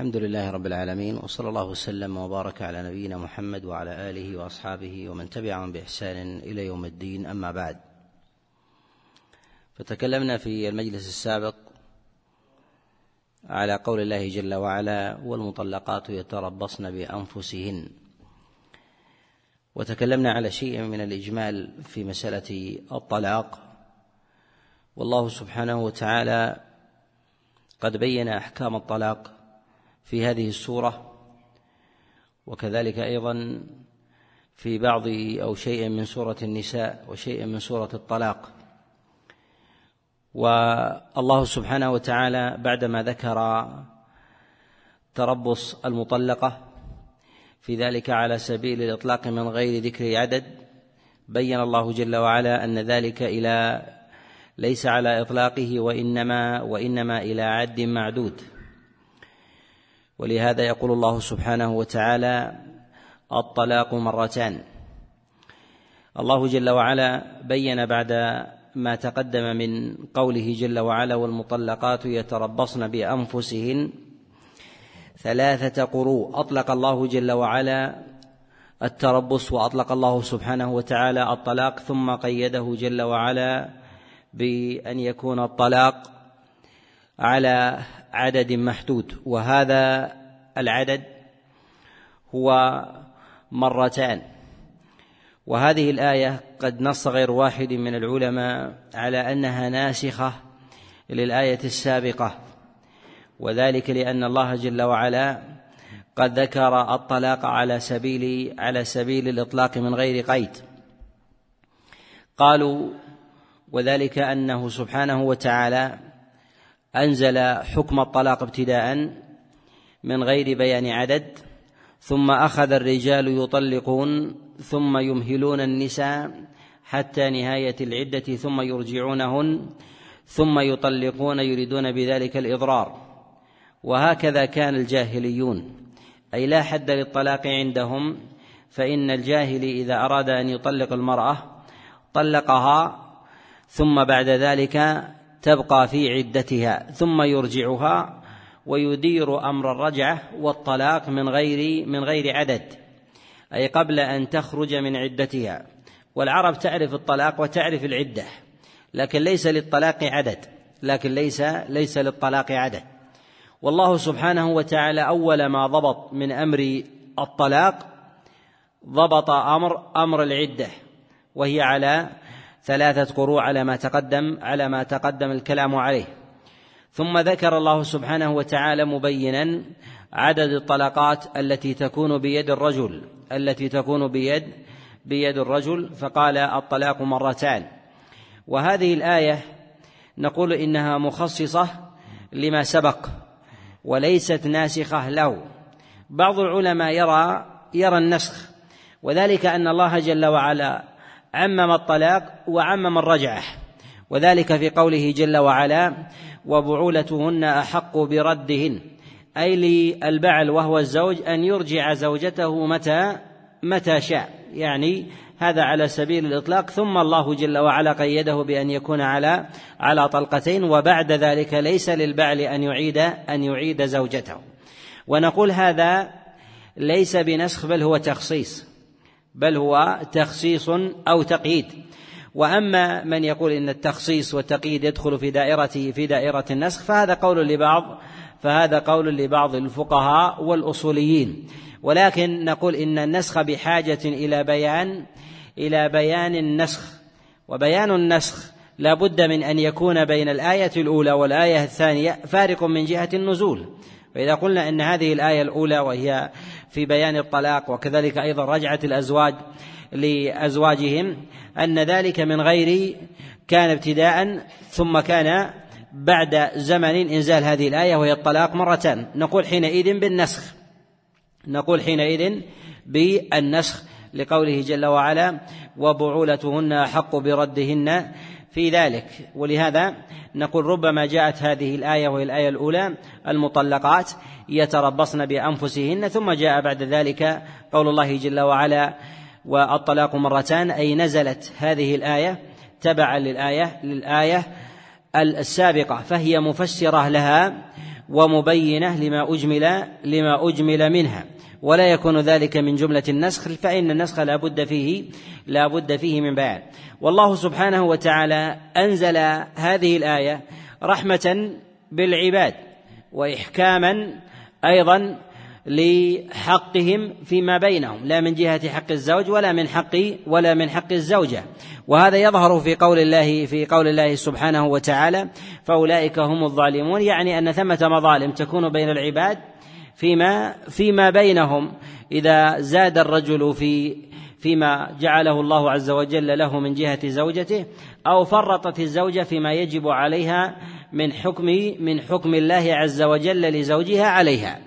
الحمد لله رب العالمين وصلى الله وسلم وبارك على نبينا محمد وعلى آله وأصحابه ومن تبعهم بإحسان إلى يوم الدين أما بعد. فتكلمنا في المجلس السابق على قول الله جل وعلا والمطلقات يتربصن بأنفسهن وتكلمنا على شيء من الإجمال في مسألة الطلاق. والله سبحانه وتعالى قد بين أحكام الطلاق في هذه السورة وكذلك أيضا في بعض أو شيء من سورة النساء وشيء من سورة الطلاق. والله سبحانه وتعالى بعدما ذكر تربص المطلقة في ذلك على سبيل الإطلاق من غير ذكر عدد بين الله جل وعلا أن ذلك إلى ليس على إطلاقه وإنما وإنما إلى عد معدود. ولهذا يقول الله سبحانه وتعالى الطلاق مرتان. الله جل وعلا بين بعد ما تقدم من قوله جل وعلا والمطلقات يتربصن بأنفسهن ثلاثة قروء. أطلق الله جل وعلا التربص وأطلق الله سبحانه وتعالى الطلاق ثم قيده جل وعلا بأن يكون الطلاق على عدد محدود وهذا العدد هو مرتان. وهذه الآية قد نص غير واحد من العلماء على أنها ناسخة للآية السابقة وذلك لأن الله جل وعلا قد ذكر الطلاق على سبيل على سبيل الإطلاق من غير قيد. قالوا وذلك أنه سبحانه وتعالى أنزل حكم الطلاق ابتداء من غير بيان عدد ثم أخذ الرجال يطلقون ثم يمهلون النساء حتى نهاية العدة ثم يرجعونهن ثم يطلقون يريدون بذلك الإضرار. وهكذا كان الجاهليون. أي لا حد للطلاق عندهم فإن الجاهل إذا أراد أن يطلق المرأة طلقها ثم بعد ذلك تبقى في عدتها ثم يرجعها ويدير أمر الرجعة والطلاق من غير من غير عدد أي قبل أن تخرج من عدتها. والعرب تعرف الطلاق وتعرف العدة لكن ليس للطلاق عدد لكن ليس ليس للطلاق عدد. والله سبحانه وتعالى أول ما ضبط من أمر الطلاق ضبط أمر أمر العدة وهي على ثلاثة قروء على ما تقدم على ما تقدم الكلام عليه. ثم ذكر الله سبحانه وتعالى مبينا عدد الطلقات التي تكون بيد الرجل التي تكون بيد بيد الرجل فقال الطلاق مرتان. وهذه الآية نقول إنها مخصصة لما سبق وليست ناسخة له. بعض العلماء يرى يرى النسخ وذلك أن الله جل وعلا عمم الطلاق وعمم الرجعة. وذلك في قوله جل وعلا وبعولتهن أحق بردهن أي للبعل وهو الزوج أن يرجع زوجته متى متى شاء. يعني هذا على سبيل الإطلاق. ثم الله جل وعلا قيده بأن يكون على على طلقتين وبعد ذلك ليس للبعل أن يعيد أن يعيد زوجته. ونقول هذا ليس بنسخ بل هو تخصيص. بل هو تخصيص أو تقييد. وأما من يقول إن التخصيص والتقييد يدخل في دائرته في دائرة النسخ فهذا قول لبعض فهذا قول لبعض الفقهاء والأصوليين. ولكن نقول إن النسخ بحاجة إلى بيان إلى بيان النسخ. وبيان النسخ لا بد من أن يكون بين الآية الأولى والآية الثانية فارق من جهة النزول. فإذا قلنا أن هذه الآية الأولى وهي في بيان الطلاق وكذلك أيضا رجعة الأزواج لأزواجهم أن ذلك من غير كان ابتداء ثم كان بعد زمن إنزال هذه الآية وهي الطلاق مرتان. نقول حينئذ بالنسخ. نقول حينئذ بالنسخ لقوله جل وعلا وبعولتهن أحق بردهن في ذلك. ولهذا نقول ربما جاءت هذه الآية وهي الآية الأولى المطلقات يتربصن بأنفسهن ثم جاء بعد ذلك قول الله جل وعلا والطلاق مرتان أي نزلت هذه الآية تبعا للآية للآية السابقة فهي مفسرة لها ومبينة لما أجمل لما أجمل منها. ولا يكون ذلك من جملة النسخ فإن النسخ لا بد فيه لا بد فيه من بيان. والله سبحانه وتعالى أنزل هذه الآية رحمة بالعباد وإحكاما أيضا لحقهم فيما بينهم لا من جهة حق الزوج ولا من حق ولا من حق الزوجة. وهذا يظهر في قول الله في قول الله سبحانه وتعالى فأولئك هم الظالمون. يعني أن ثمة مظالم تكون بين العباد فيما فيما بينهم إذا زاد الرجل في فيما جعله الله عز وجل له من جهة زوجته أو فرطت الزوجة فيما يجب عليها من حكم من حكم الله عز وجل لزوجها عليها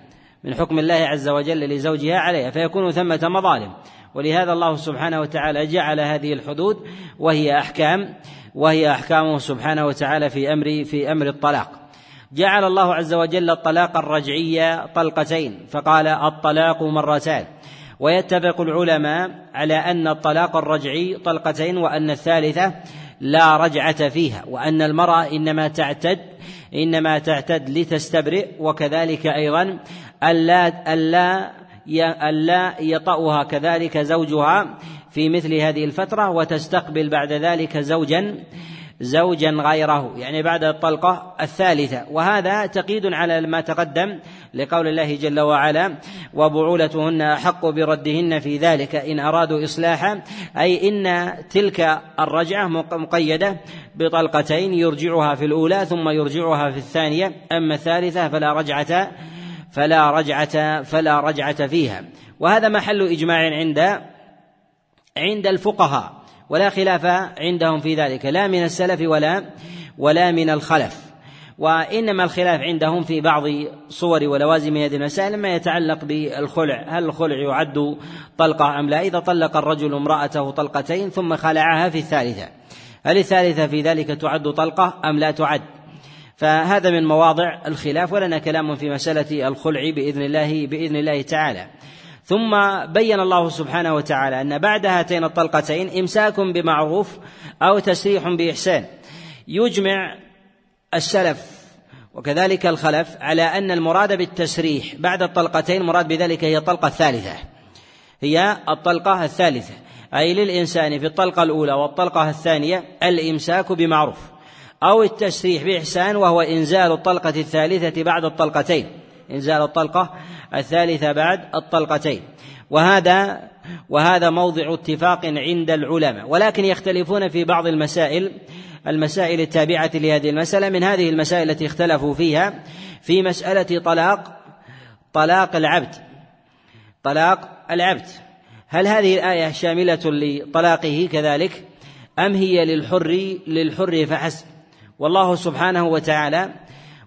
من حكم الله عز وجل لزوجها عليها فيكون ثمة مظالم ولهذا الله سبحانه وتعالى جعل هذه الحدود وهي أحكام وهي أحكامه سبحانه وتعالى في أمر في أمر الطلاق جعل الله عز وجل الطلاق الرجعي طلقتين فقال الطلاق مرتان. ويتفق العلماء على أن الطلاق الرجعي طلقتين وأن الثالثة لا رجعة فيها وأن المرأة إنما تعتد إنما تعتد لتستبرئ وكذلك أيضا ألا ألا ألا يطأها كذلك زوجها في مثل هذه الفترة وتستقبل بعد ذلك زوجا زوجا غيره يعني بعد الطلقة الثالثة. وهذا تقييد على ما تقدم لقول الله جل وعلا وبعولتهن أحق بردهن في ذلك إن أرادوا إصلاحا. أي إن تلك الرجعة مقيدة بطلقتين يرجعها في الأولى ثم يرجعها في الثانية. أما الثالثة فلا رجعة فلا رجعة فلا رجعة فيها. وهذا محل إجماع عند عند الفقهاء. ولا خلاف عندهم في ذلك لا من السلف ولا ولا من الخلف. وإنما الخلاف عندهم في بعض صور ولوازم هذه المسائل ما يتعلق بالخلع هل الخلع يعد طلقة أم لا؟ إذا طلق الرجل امرأته طلقتين ثم خلعها في الثالثة. هل الثالثة في ذلك تعد طلقة أم لا تعد؟ فهذا من مواضع الخلاف ولنا كلام في مسألة الخلع بإذن الله بإذن الله تعالى. ثم بين الله سبحانه وتعالى أن بعد هاتين الطلقتين إمساك بمعروف أو تسريح بإحسان. يجمع السلف وكذلك الخلف على أن المراد بالتسريح بعد الطلقتين مراد بذلك هي الطلقة الثالثة. هي الطلقة الثالثة. أي للإنسان في الطلقة الأولى والطلقة الثانية الإمساك بمعروف أو التسريح بإحسان وهو إنزال الطلقة الثالثة بعد الطلقتين. إنزال الطلقة الثالثة بعد الطلقتين. وهذا وهذا موضع اتفاق عند العلماء. ولكن يختلفون في بعض المسائل المسائل التابعة لهذه المسألة. من هذه المسائل التي اختلفوا فيها في مسألة طلاق طلاق العبد. طلاق العبد. هل هذه الآية شاملة لطلاقه كذلك؟ أم هي للحر للحر فحسب؟ والله سبحانه وتعالى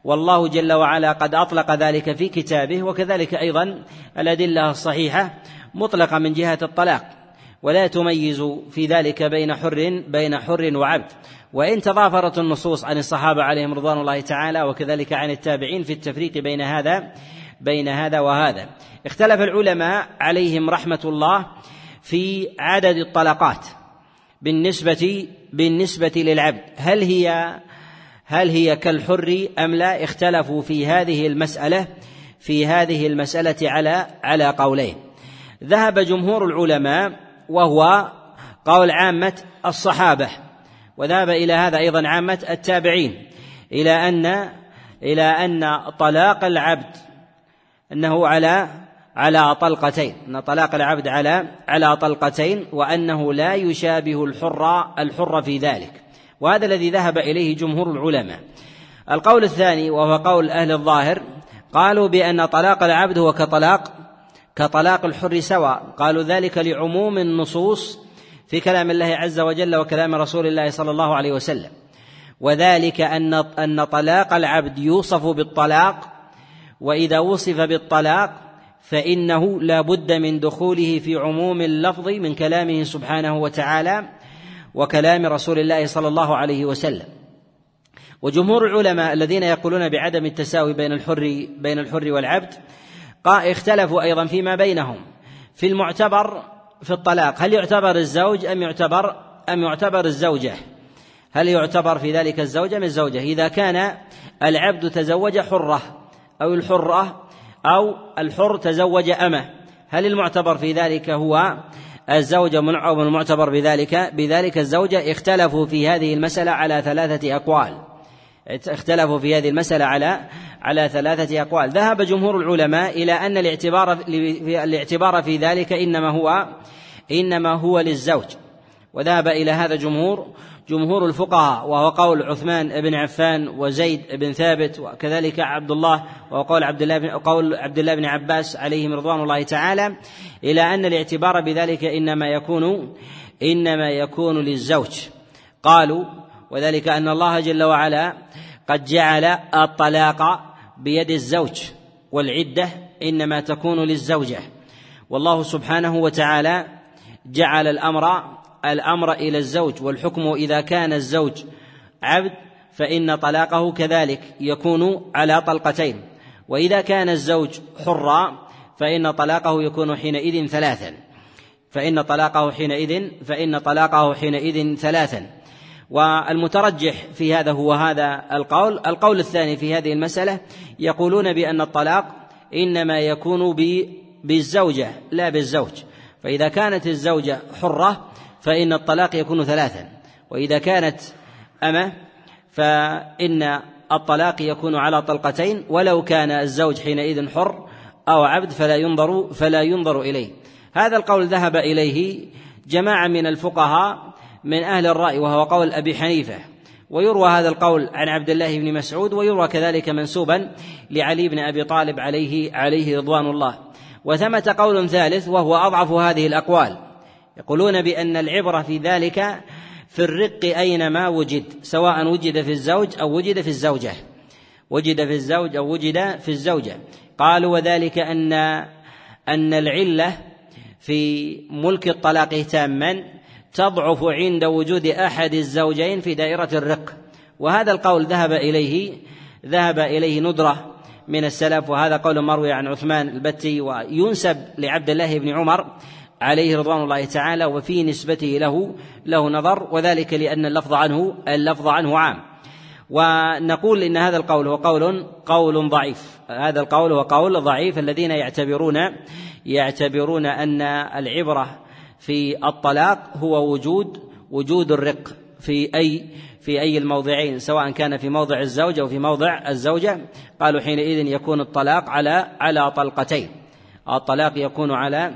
والله جل وعلا قد أطلق ذلك في كتابه وكذلك أيضا الأدلة الصحيحة مطلقة من جهة الطلاق. ولا تميز في ذلك بين حر بين حر وعبد. وإن تضافرت النصوص عن الصحابة عليهم رضوان الله تعالى وكذلك عن التابعين في التفريق بين هذا بين هذا وهذا. اختلف العلماء عليهم رحمة الله في عدد الطلقات بالنسبة بالنسبة للعبد. هل هي هل هي كالحر أم لا اختلفوا في هذه المسألة في هذه المسألة على على قولين. ذهب جمهور العلماء وهو قول عامة الصحابة وذهب إلى هذا أيضا عامة التابعين إلى أن إلى أن طلاق العبد أنه على على طلقتين أن طلاق العبد على على طلقتين وأنه لا يشابه الحر الحر في ذلك. وهذا الذي ذهب إليه جمهور العلماء. القول الثاني وهو قول أهل الظاهر قالوا بأن طلاق العبد هو كطلاق كطلاق الحر سواء. قالوا ذلك لعموم النصوص في كلام الله عز وجل وكلام رسول الله صلى الله عليه وسلم. وذلك أن أن طلاق العبد يوصف بالطلاق وإذا وصف بالطلاق فإنه لا بد من دخوله في عموم اللفظ من كلامه سبحانه وتعالى وكلام رسول الله صلى الله عليه وسلم. وجمهور العلماء الذين يقولون بعدم التساوي بين الحر بين الحر والعبد اختلفوا أيضا فيما بينهم. في المعتبر في الطلاق هل يعتبر الزوج أم يعتبر أم يعتبر الزوجة؟ هل يعتبر في ذلك الزوج أم الزوجة؟ إذا كان العبد تزوج حرة أو الحرة أو الحر تزوج أمه هل المعتبر في ذلك هو الزوجة أو المعتبر بذلك بذلك الزوجة اختلفوا في هذه المسألة على ثلاثة أقوال. اختلفوا في هذه المسألة على على ثلاثة أقوال. ذهب جمهور العلماء إلى أن الاعتبار الاعتبار في ذلك إنما هو إنما هو للزوج. وذهب إلى هذا جمهور جمهور الفقهاء وهو قول عثمان بن عفان وزيد بن ثابت وكذلك عبد الله وقول عبد الله بن قول عبد الله بن عباس عليهم رضوان الله تعالى إلى أن الاعتبار بذلك إنما يكون إنما يكون للزوج. قالوا وذلك أن الله جل وعلا قد جعل الطلاق بيد الزوج والعدة إنما تكون للزوجة. والله سبحانه وتعالى جعل الأمر الأمر إلى الزوج والحكم إذا كان الزوج عبد فإن طلاقه كذلك يكون على طلقتين. وإذا كان الزوج حرا فإن طلاقه يكون حينئذ ثلاثا. فإن طلاقه حينئذ فإن طلاقه حينئذ ثلاثا. والمترجح في هذا هو هذا القول. القول الثاني في هذه المسألة يقولون بأن الطلاق إنما يكون بالزوجة لا بالزوج. فإذا كانت الزوجة حرة فإن الطلاق يكون ثلاثا. وإذا كانت أمة فإن الطلاق يكون على طلقتين ولو كان الزوج حينئذ حر أو عبد فلا ينظر فلا ينظر إليه. هذا القول ذهب إليه جماعة من الفقهاء من أهل الرأي وهو قول أبي حنيفة. ويروى هذا القول عن عبد الله بن مسعود ويروى كذلك منسوبا لعلي بن أبي طالب عليه عليه رضوان الله. وثمة قول ثالث وهو أضعف هذه الأقوال. يقولون بأن العبرة في ذلك في الرق أينما وجد سواء وجد في الزوج أو وجد في الزوجة. وجد في الزوج أو وجد في الزوجة. قالوا وذلك أن أن العلة في ملك الطلاق تاما تضعف عند وجود أحد الزوجين في دائرة الرق. وهذا القول ذهب إليه ذهب إليه ندرة من السلف وهذا قول مروي عن عثمان البتي وينسب لعبد الله بن عمر عليه رضوان الله تعالى وفي نسبته له له نظر وذلك لأن اللفظ عنه اللفظ عنه عام. ونقول إن هذا القول هو قول قول ضعيف. هذا القول هو قول ضعيف الذين يعتبرون يعتبرون أن العبرة في الطلاق هو وجود وجود الرق في أي في أي الموضعين سواء كان في موضع الزوج أو في موضع الزوجة. قالوا حينئذ يكون الطلاق على على طلقتين. الطلاق يكون على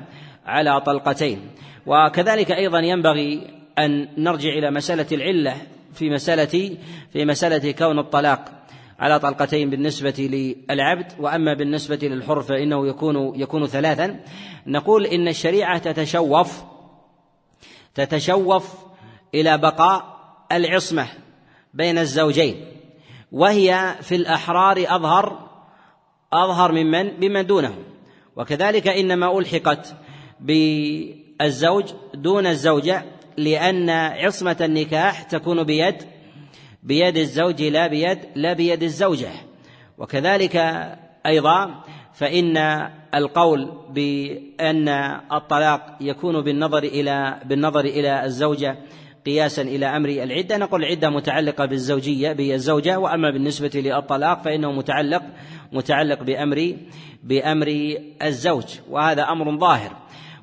على طلقتين. وكذلك أيضا ينبغي أن نرجع إلى مسألة العلة في مساله في مسألة كون الطلاق على طلقتين بالنسبة للعبد وأما بالنسبة للحر فإنه يكون يكون ثلاثا. نقول إن الشريعة تتشوف تتشوف إلى بقاء العصمة بين الزوجين وهي في الأحرار أظهر أظهر ممن بمن دونه. وكذلك إنما ألحقت بالزوج دون الزوجة لأن عصمة النكاح تكون بيد بيد الزوج لا بيد لا بيد الزوجة. وكذلك أيضا فإن القول بأن الطلاق يكون بالنظر إلى بالنظر إلى الزوجة قياسا إلى أمر العدة. نقول العدة متعلقة بالزوجية بالزوجة وأما بالنسبة للطلاق فإنه متعلق متعلق بأمر بأمر الزوج وهذا أمر ظاهر.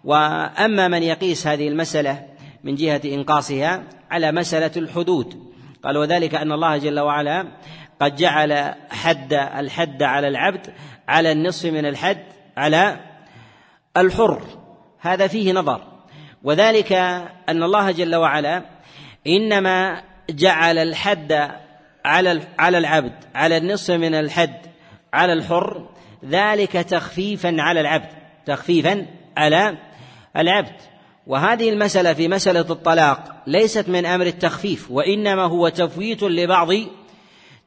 وأما من يقيس هذه المسألة من جهة إنقاصها على مسألة الحدود. قال وذلك أن الله جل وعلا قد جعل حد الحد على العبد على النصف من الحد على الحر. هذا فيه نظر. وذلك أن الله جل وعلا إنما جعل الحد على على العبد على النصف من الحد على الحر ذلك تخفيفا على العبد تخفيفا على العبد. وهذه المسألة في مسألة الطلاق ليست من أمر التخفيف وإنما هو تفويت لبعض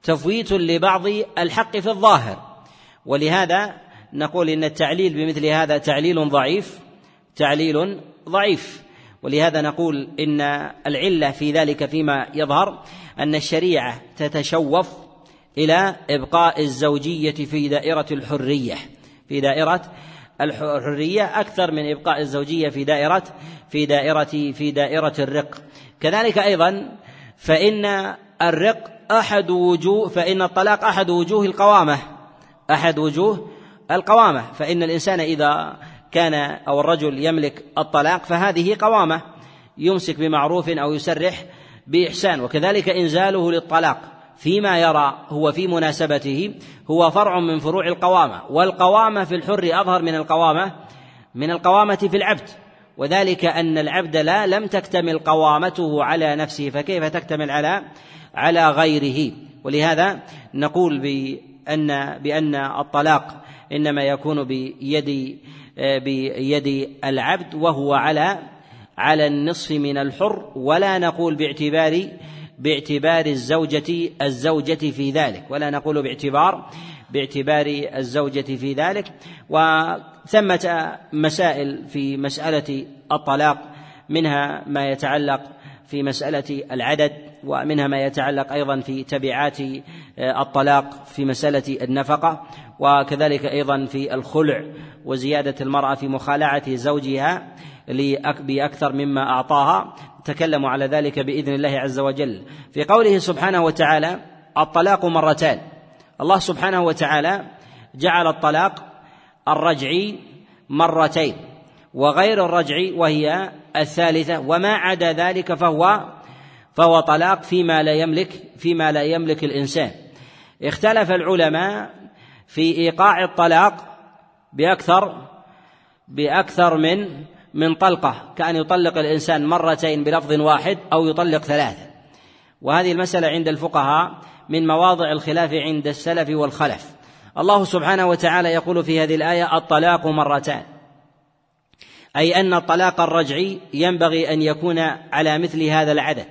تفويت لبعض الحق في الظاهر. ولهذا نقول إن التعليل بمثل هذا تعليل ضعيف تعليل ضعيف. ولهذا نقول إن العلة في ذلك فيما يظهر أن الشريعة تتشوف إلى إبقاء الزوجية في دائرة الحرية في دائرة الحرية أكثر من إبقاء الزوجية في دائرة في دائرة في دائرة الرق. كذلك أيضا فإن الرق أحد وجوه فإن الطلاق أحد وجوه القوامة. أحد وجوه القوامة. فإن الإنسان إذا كان أو الرجل يملك الطلاق فهذه قوامة يمسك بمعروف أو يسرح بإحسان. وكذلك إنزاله للطلاق. فيما يرى هو في مناسبته هو فرع من فروع القوامة والقوامة في الحر أظهر من القوامة من القوامة في العبد وذلك أن العبد لا لم تكتمل قوامته على نفسه فكيف تكتمل على على غيره؟ ولهذا نقول بأن بأن الطلاق إنما يكون بيد بيد العبد وهو على على النصف من الحر ولا نقول باعتبار باعتبار الزوجة الزوجة في ذلك. ولا نقول باعتبار باعتبار الزوجة في ذلك. وثمة مسائل في مسألة الطلاق منها ما يتعلق في مسألة العدد ومنها ما يتعلق أيضا في تبعات الطلاق في مسألة النفقة وكذلك أيضا في الخلع وزيادة المرأة في مخالعة زوجها بأكثر مما أعطاها. تكلموا على ذلك بإذن الله عز وجل. في قوله سبحانه وتعالى الطلاق مرتان. الله سبحانه وتعالى جعل الطلاق الرجعي مرتين وغير الرجعي وهي الثالثة. وما عدا ذلك فهو فهو طلاق فيما لا يملك فيما لا يملك الإنسان. اختلف العلماء في إيقاع الطلاق بأكثر بأكثر من من طلقة كأن يطلق الإنسان مرتين بلفظ واحد أو يطلق ثلاثة. وهذه المسألة عند الفقهاء من مواضع الخلاف عند السلف والخلف. الله سبحانه وتعالى يقول في هذه الآية الطلاق مرتان. أي أن الطلاق الرجعي ينبغي أن يكون على مثل هذا العدد.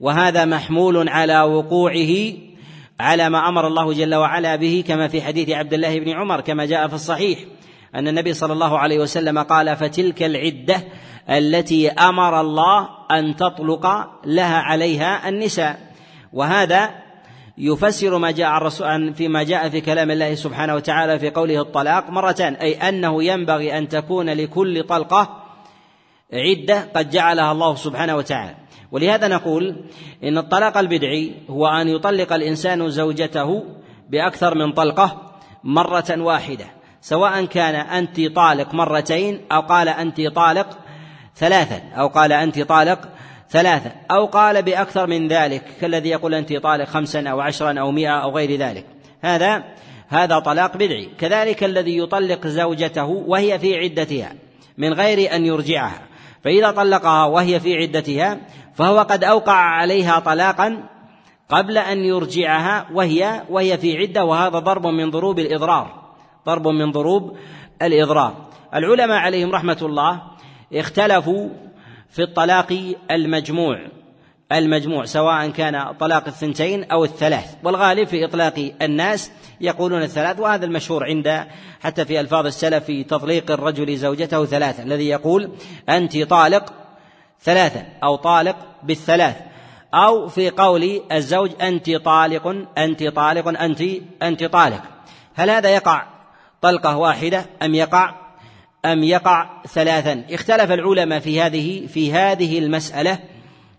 وهذا محمول على وقوعه على ما أمر الله جل وعلا به كما في حديث عبد الله بن عمر كما جاء في الصحيح. أن النبي صلى الله عليه وسلم قال فتلك العدة التي أمر الله أن تطلق لها عليها النساء. وهذا يفسر ما جاء الرسول فيما جاء في كلام الله سبحانه وتعالى في قوله الطلاق مرتان أي أنه ينبغي أن تكون لكل طلقة عدة قد جعلها الله سبحانه وتعالى. ولهذا نقول إن الطلاق البدعي هو أن يطلق الإنسان زوجته بأكثر من طلقة مرة واحدة. سواء كان أنت طالق مرتين أو قال أنت طالق ثلاثا أو قال أنت طالق ثلاثة أو قال بأكثر من ذلك كالذي يقول أنت طالق خمسا أو عشرا أو مئة أو غير ذلك. هذا هذا طلاق بدعي. كذلك الذي يطلق زوجته وهي في عدتها من غير أن يرجعها. فإذا طلقها وهي في عدتها فهو قد أوقع عليها طلاقا قبل أن يرجعها وهي وهي في عدة وهذا ضرب من ضروب الإضرار. ضرب من ضروب الإضرار العلماء عليهم رحمة الله اختلفوا في الطلاق المجموع المجموع سواء كان طلاق الثنتين أو الثلاث. والغالب في إطلاق الناس يقولون الثلاث وهذا المشهور عند حتى في ألفاظ السلف في تطليق الرجل زوجته ثلاثة الذي يقول أنت طالق ثلاثة أو طالق بالثلاث. أو في قول الزوج أنت طالق أنت طالق أنت أنت طالق. هل هذا يقع طلقة واحدة أم يقع؟ أم يقع ثلاثا. اختلف العلماء في هذه في هذه المسألة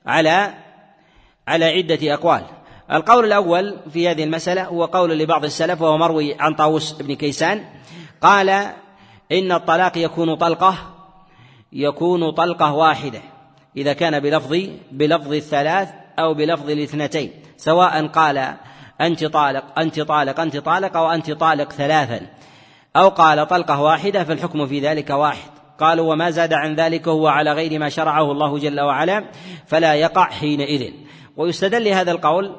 على على عدة أقوال. القول الأول في هذه المسألة هو قول لبعض السلف وهو مروي عن طاووس بن كيسان. قال إن الطلاق يكون طلقة يكون طلقة واحدة إذا كان بلفظ بلفظ الثلاث أو بلفظ الاثنتين سواء قال أنت طالق أنت طالق أنت طالق أو أنت طالق ثلاثا. أو قال طلقة واحدة فالحكم في ذلك واحد. قالوا وما زاد عن ذلك هو على غير ما شرعه الله جل وعلا فلا يقع حينئذ. ويستدل هذا القول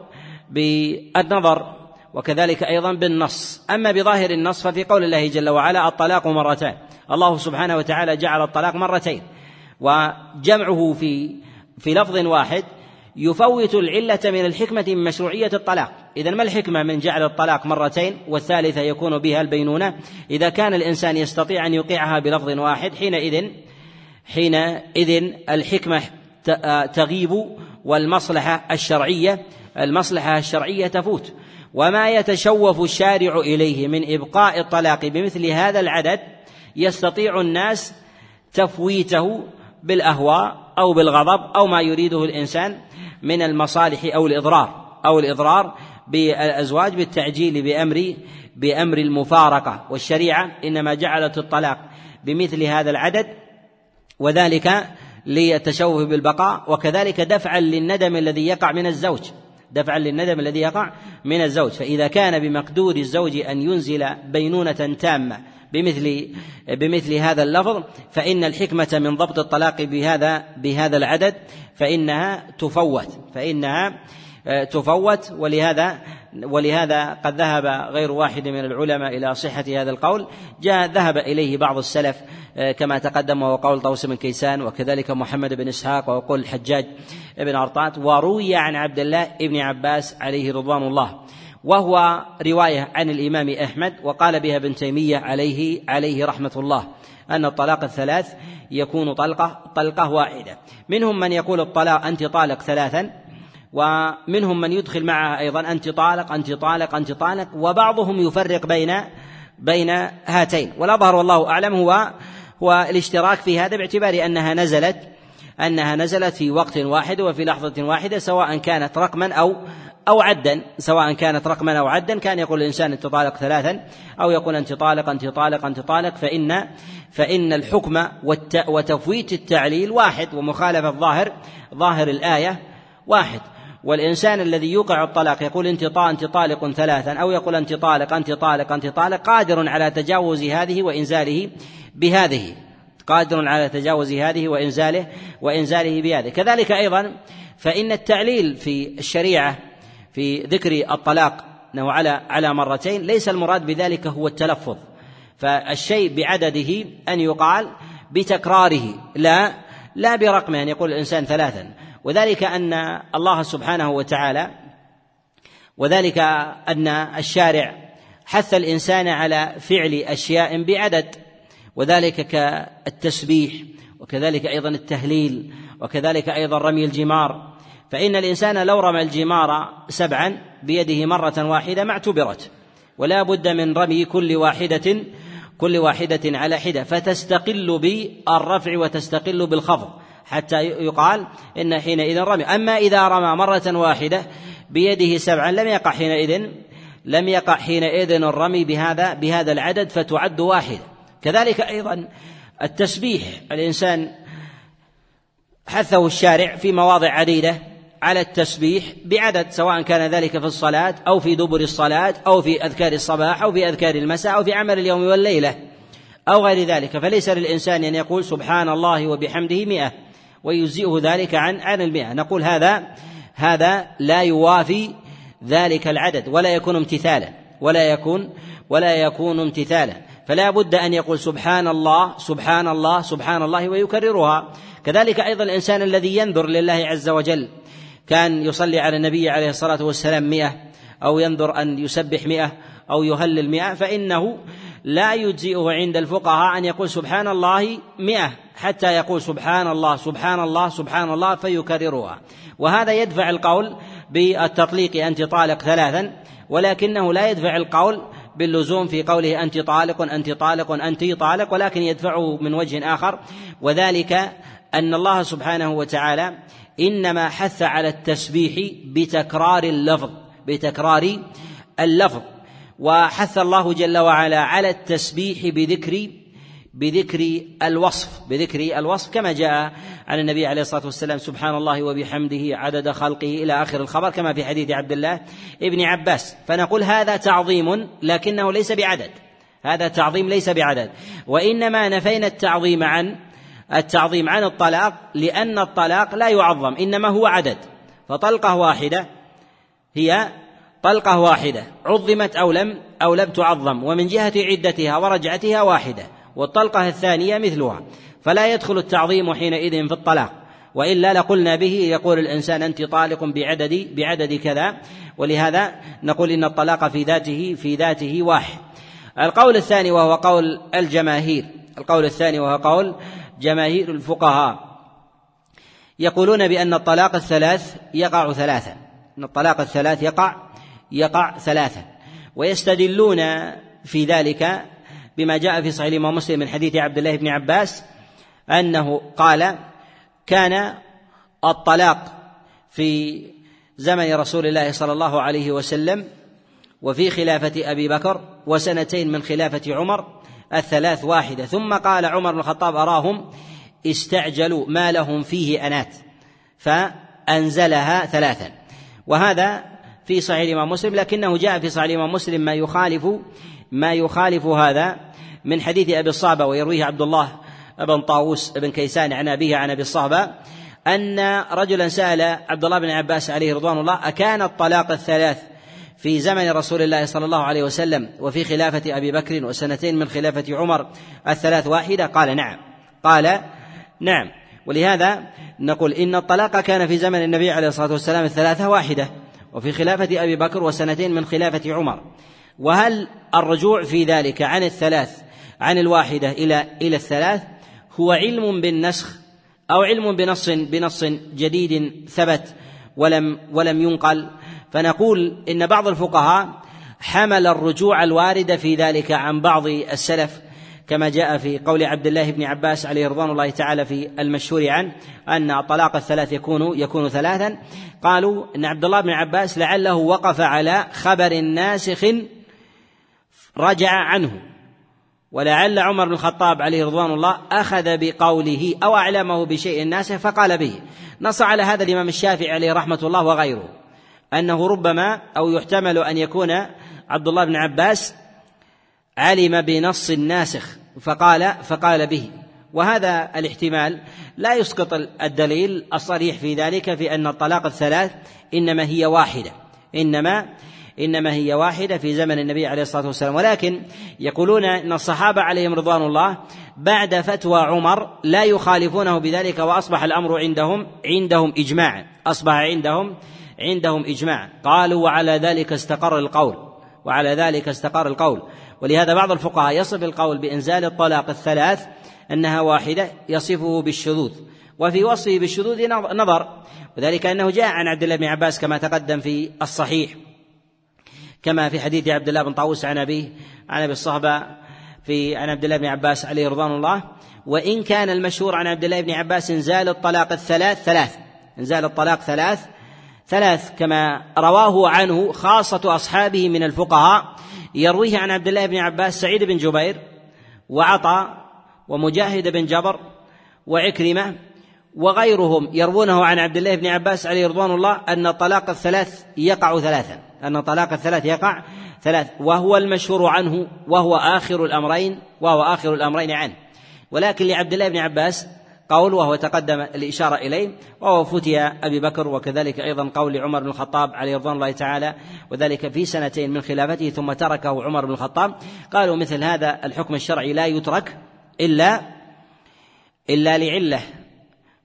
بالنظر وكذلك أيضا بالنص. أما بظاهر النص ففي قول الله جل وعلا الطلاق مرتان. الله سبحانه وتعالى جعل الطلاق مرتين وجمعه في في لفظ واحد يفوت العلة من الحكمة من مشروعية الطلاق. إذا ما الحكمة من جعل الطلاق مرتين والثالثة يكون بها البينونة؟ إذا كان الإنسان يستطيع أن يوقعها بلفظ واحد حينئذ حينئذ الحكمة تغيب والمصلحة الشرعية المصلحة الشرعية تفوت. وما يتشوف الشارع إليه من إبقاء الطلاق بمثل هذا العدد يستطيع الناس تفويته بالأهواء أو بالغضب أو ما يريده الإنسان من المصالح أو الإضرار أو الإضرار بالأزواج بالتعجيل بأمر بأمر المفارقة والشريعة إنما جعلت الطلاق بمثل هذا العدد وذلك للتشوف بالبقاء وكذلك دفعا للندم الذي يقع من الزوج. دفعا للندم الذي يقع من الزوج. فإذا كان بمقدور الزوج أن ينزل بينونة تامة بمثل بمثل هذا اللفظ فإن الحكمة من ضبط الطلاق بهذا بهذا العدد فإنها تفوت فإنها تفوت ولهذا ولهذا قد ذهب غير واحد من العلماء إلى صحة هذا القول. جاء ذهب إليه بعض السلف آه، كما تقدم وهو قول طوس بن كيسان وكذلك محمد بن إسحاق وقول الحجاج بن أرطات وروي عن عبد الله بن عباس عليه رضوان الله. وهو رواية عن الإمام أحمد وقال بها ابن تيمية عليه عليه رحمة الله أن الطلاق الثلاث يكون طلقة طلقة واحدة. منهم من يقول الطلاق أنت طالق ثلاثا ومنهم من يدخل معها أيضا أنت طالق أنت طالق أنت طالق وبعضهم يفرق بين بين هاتين. والأظهر والله أعلم هو هو الاشتراك في هذا باعتبار أنها نزلت أنها نزلت في وقت واحد وفي لحظة واحدة سواء كانت رقما أو أو عدا سواء كانت رقما أو عدا كان يقول الإنسان أنت طالق ثلاثا أو يقول أنت طالق أنت طالق أنت طالق فإن فإن الحكم وتفويت التعليل واحد ومخالفة الظاهر ظاهر الآية واحد. والإنسان الذي يوقع الطلاق يقول أنت أنت طالق ثلاثا أو يقول أنت طالق أنت طالق أنت طالق قادر على تجاوز هذه وإنزاله بهذه قادر على تجاوز هذه وإنزاله وإنزاله بهذه. كذلك أيضا فإن التعليل في الشريعة في ذكر الطلاق أنه على على مرتين ليس المراد بذلك هو التلفظ. فالشيء بعدده أن يقال بتكراره لا لا برقمه أن يقول الإنسان ثلاثا. وذلك أن الله سبحانه وتعالى وذلك أن الشارع حث الإنسان على فعل أشياء بعدد وذلك كالتسبيح وكذلك أيضا التهليل وكذلك أيضا رمي الجمار. فإن الإنسان لو رمى الجمار سبعا بيده مرة واحدة ما اعتبرت ولا بد من رمي كل واحدة كل واحدة على حدة فتستقل بالرفع وتستقل بالخفض. حتى يقال إن حينئذ رمي. أما إذا رمى مرة واحدة بيده سبعا لم يقع حينئذ لم يقع حينئذ الرمي بهذا بهذا العدد فتعد واحدة. كذلك أيضا التسبيح. الإنسان حثه الشارع في مواضع عديدة على التسبيح بعدد سواء كان ذلك في الصلاة أو في دبر الصلاة أو في أذكار الصباح أو في أذكار المساء أو في عمل اليوم والليلة أو غير ذلك. فليس للإنسان أن يقول سبحان الله وبحمده مئة. ويجزئه ذلك عن عن المئة. نقول هذا هذا لا يوافي ذلك العدد ولا يكون امتثالا ولا يكون ولا يكون امتثالا. فلا بد أن يقول سبحان الله سبحان الله سبحان الله ويكررها. كذلك أيضا الإنسان الذي ينذر لله عز وجل. كان يصلي على النبي عليه الصلاة والسلام مئة أو ينذر أن يسبح مئة أو يهلل مئة فإنه لا يجزئه عند الفقهاء أن يقول سبحان الله مئة حتى يقول سبحان الله سبحان الله سبحان الله فيكررها. وهذا يدفع القول بالتطليق أنت طالق ثلاثا ولكنه لا يدفع القول باللزوم في قوله أنت طالق أنت طالق أنت طالق ولكن يدفعه من وجه آخر وذلك أن الله سبحانه وتعالى إنما حث على التسبيح بتكرار اللفظ بتكرار اللفظ. وحث الله جل وعلا على التسبيح بذكر بذكر الوصف بذكر الوصف كما جاء عن النبي عليه الصلاة والسلام سبحان الله وبحمده عدد خلقه إلى آخر الخبر كما في حديث عبد الله ابن عباس. فنقول هذا تعظيم لكنه ليس بعدد. هذا تعظيم ليس بعدد. وإنما نفينا التعظيم عن التعظيم عن الطلاق لأن الطلاق لا يعظم إنما هو عدد. فطلقة واحدة هي طلقة واحدة عظمت أو لم أو لم تعظم ومن جهة عدتها ورجعتها واحدة والطلقة الثانية مثلها فلا يدخل التعظيم حينئذ في الطلاق وإلا لقلنا به يقول الإنسان أنت طالق بعدد بعدد كذا ولهذا نقول إن الطلاق في ذاته في ذاته واحد. القول الثاني وهو قول الجماهير القول الثاني وهو قول جماهير الفقهاء. يقولون بأن الطلاق الثلاث يقع ثلاثا إن الطلاق الثلاث يقع يقع ثلاثا ويستدلون في ذلك بما جاء في صحيح الإمام مسلم من حديث عبد الله بن عباس أنه قال كان الطلاق في زمن رسول الله صلى الله عليه وسلم وفي خلافة أبي بكر وسنتين من خلافة عمر الثلاث واحدة. ثم قال عمر بن الخطاب أراهم؟ استعجلوا ما لهم فيه أنات. فأنزلها ثلاثا. وهذا في صحيح الإمام مسلم لكنه جاء في صحيح الإمام مسلم ما يخالف ما يخالف هذا من حديث أبي الصعبة ويرويه عبد الله بن طاووس بن كيسان عن أبيه عن أبي الصهبة أن رجلا سأل عبد الله بن عباس عليه رضوان الله أكان الطلاق الثلاث في زمن رسول الله صلى الله عليه وسلم وفي خلافة أبي بكر وسنتين من خلافة عمر الثلاث واحدة؟ قال نعم. قال نعم. ولهذا نقول إن الطلاق كان في زمن النبي عليه الصلاة والسلام الثلاثة واحدة. وفي خلافة أبي بكر وسنتين من خلافة عمر. وهل الرجوع في ذلك عن الثلاث عن الواحدة إلى إلى الثلاث هو علم بالنسخ أو علم بنص بنص جديد ثبت ولم ولم ينقل؟ فنقول إن بعض الفقهاء حمل الرجوع الوارد في ذلك عن بعض السلف كما جاء في قول عبد الله بن عباس عليه رضوان الله تعالى في المشهور عنه أن الطلاق الثلاث يكون يكون ثلاثا. قالوا أن عبد الله بن عباس لعله وقف على خبر ناسخ رجع عنه. ولعل عمر بن الخطاب عليه رضوان الله أخذ بقوله أو أعلمه بشيء ناسخ فقال به. نص على هذا الإمام الشافعي عليه رحمة الله وغيره. أنه ربما أو يحتمل أن يكون عبد الله بن عباس علم بنص الناسخ فقال فقال به. وهذا الاحتمال لا يسقط الدليل الصريح في ذلك في أن الطلاق الثلاث إنما هي واحدة. إنما إنما هي واحدة في زمن النبي عليه الصلاة والسلام. ولكن يقولون أن الصحابة عليهم رضوان الله بعد فتوى عمر لا يخالفونه بذلك وأصبح الأمر عندهم عندهم إجماعا أصبح عندهم عندهم إجماع. قالوا وعلى ذلك استقر القول وعلى ذلك استقر القول. ولهذا بعض الفقهاء يصف القول بإنزال الطلاق الثلاث أنها واحدة يصفه بالشذوذ وفي وصفه بالشذوذ نظر وذلك أنه جاء عن عبد الله بن عباس كما تقدم في الصحيح كما في حديث عبد الله بن طاووس عن أبيه عن أبي الصهبة في عن عبد الله بن عباس عليه رضوان الله وإن كان المشهور عن عبد الله بن عباس إنزال الطلاق الثلاث ثلاث إنزال الطلاق ثلاث ثلاث كما رواه عنه خاصة أصحابه من الفقهاء يرويه عن عبد الله بن عباس سعيد بن جبير وعطاء ومجاهد بن جبر وعكرمة وغيرهم يروونه عن عبد الله بن عباس عليه رضوان الله أن طلاق الثلاث يقع ثلاثا أن طلاق الثلاث يقع ثلاث وهو المشهور عنه وهو آخر الأمرين وهو آخر الأمرين عنه. ولكن لعبد الله بن عباس قول وهو تقدم الإشارة إليه وهو فتي أبي بكر وكذلك أيضا قول عمر بن الخطاب عليه رضوان الله تعالى وذلك في سنتين من خلافته ثم تركه عمر بن الخطاب. قالوا مثل هذا الحكم الشرعي لا يترك إلا إلا لعلة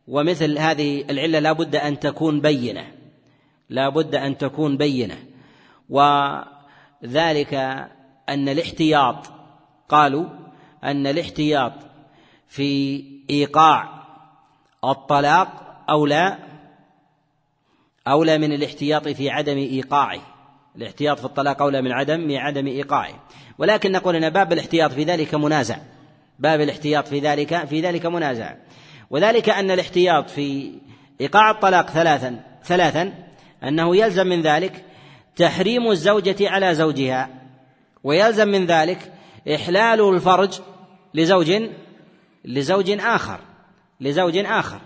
ومثل هذه العلة لا بد أن تكون بينة لا بد أن تكون بينة. وذلك أن الاحتياط قالوا أن الاحتياط في إيقاع الطلاق أولى أولى من الاحتياط في عدم إيقاعه. الاحتياط في الطلاق أولى من عدم من عدم إيقاعه. ولكن نقول أن باب الاحتياط في ذلك منازع. باب الاحتياط في ذلك في ذلك منازع. وذلك أن الاحتياط في إيقاع الطلاق ثلاثا ثلاثا أنه يلزم من ذلك تحريم الزوجة على زوجها. ويلزم من ذلك إحلال الفرج لزوج لزوج آخر. لزوج آخر.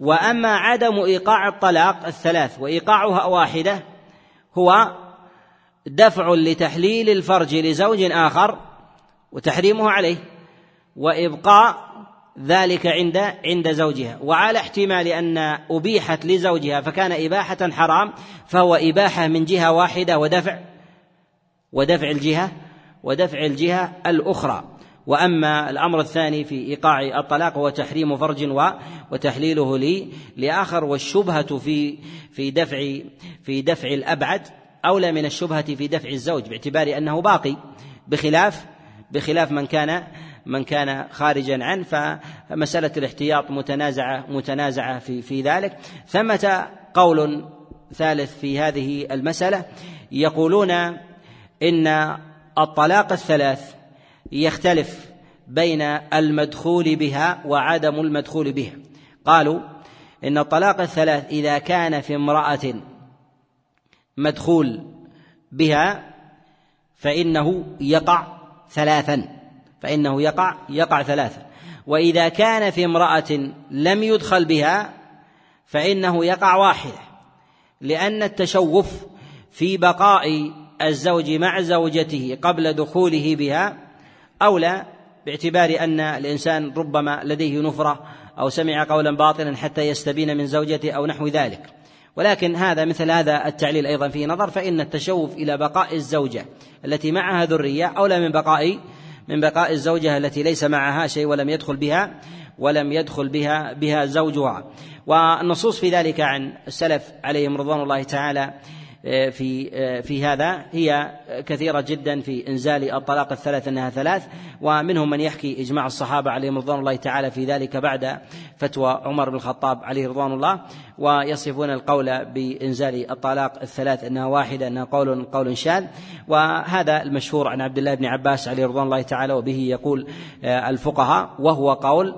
وأما عدم إيقاع الطلاق الثلاث وإيقاعها واحدة هو دفع لتحليل الفرج لزوج آخر وتحريمه عليه وإبقاء ذلك عند عند زوجها. وعلى احتمال أن أبيحت لزوجها فكان إباحة حرام فهو إباحة من جهة واحدة ودفع ودفع الجهة ودفع الجهة الأخرى. وأما الأمر الثاني في إيقاع الطلاق هو تحريم فرج وتحليله لي لآخر والشبهة في في دفع في دفع الأبعد أولى من الشبهة في دفع الزوج باعتبار أنه باقي بخلاف بخلاف من كان من كان خارجا عنه فمسألة الاحتياط متنازعة متنازعة في في ذلك. ثمة قول ثالث في هذه المسألة يقولون إن الطلاق الثلاث يختلف بين المدخول بها وعدم المدخول بها. قالوا إن الطلاق الثلاث إذا كان في امرأة مدخول بها فإنه يقع ثلاثا. فإنه يقع يقع ثلاثا. وإذا كان في امرأة لم يدخل بها فإنه يقع واحدة. لأن التشوف في بقاء الزوج مع زوجته قبل دخوله بها أولى باعتبار أن الإنسان ربما لديه نفرة أو سمع قولا باطلا حتى يستبين من زوجته أو نحو ذلك. ولكن هذا مثل هذا التعليل أيضا فيه نظر فإن التشوف إلى بقاء الزوجة التي معها ذرية أولى من بقاء من بقاء الزوجة التي ليس معها شيء ولم يدخل بها ولم يدخل بها بها زوجها. والنصوص في ذلك عن السلف عليهم رضوان الله تعالى في آه، في هذا. هي كثيرة جدا في إنزال الطلاق الثلاث أنها ثلاث ومنهم من يحكي إجماع الصحابة عليهم رضوان الله تعالى في ذلك بعد فتوى عمر بن الخطاب عليه رضوان الله ويصفون القول بإنزال الطلاق الثلاث أنها واحدة أنها قول قول شاذ. وهذا المشهور عن عبد الله بن عباس عليه رضوان الله تعالى وبه يقول آه، الفقهاء وهو قول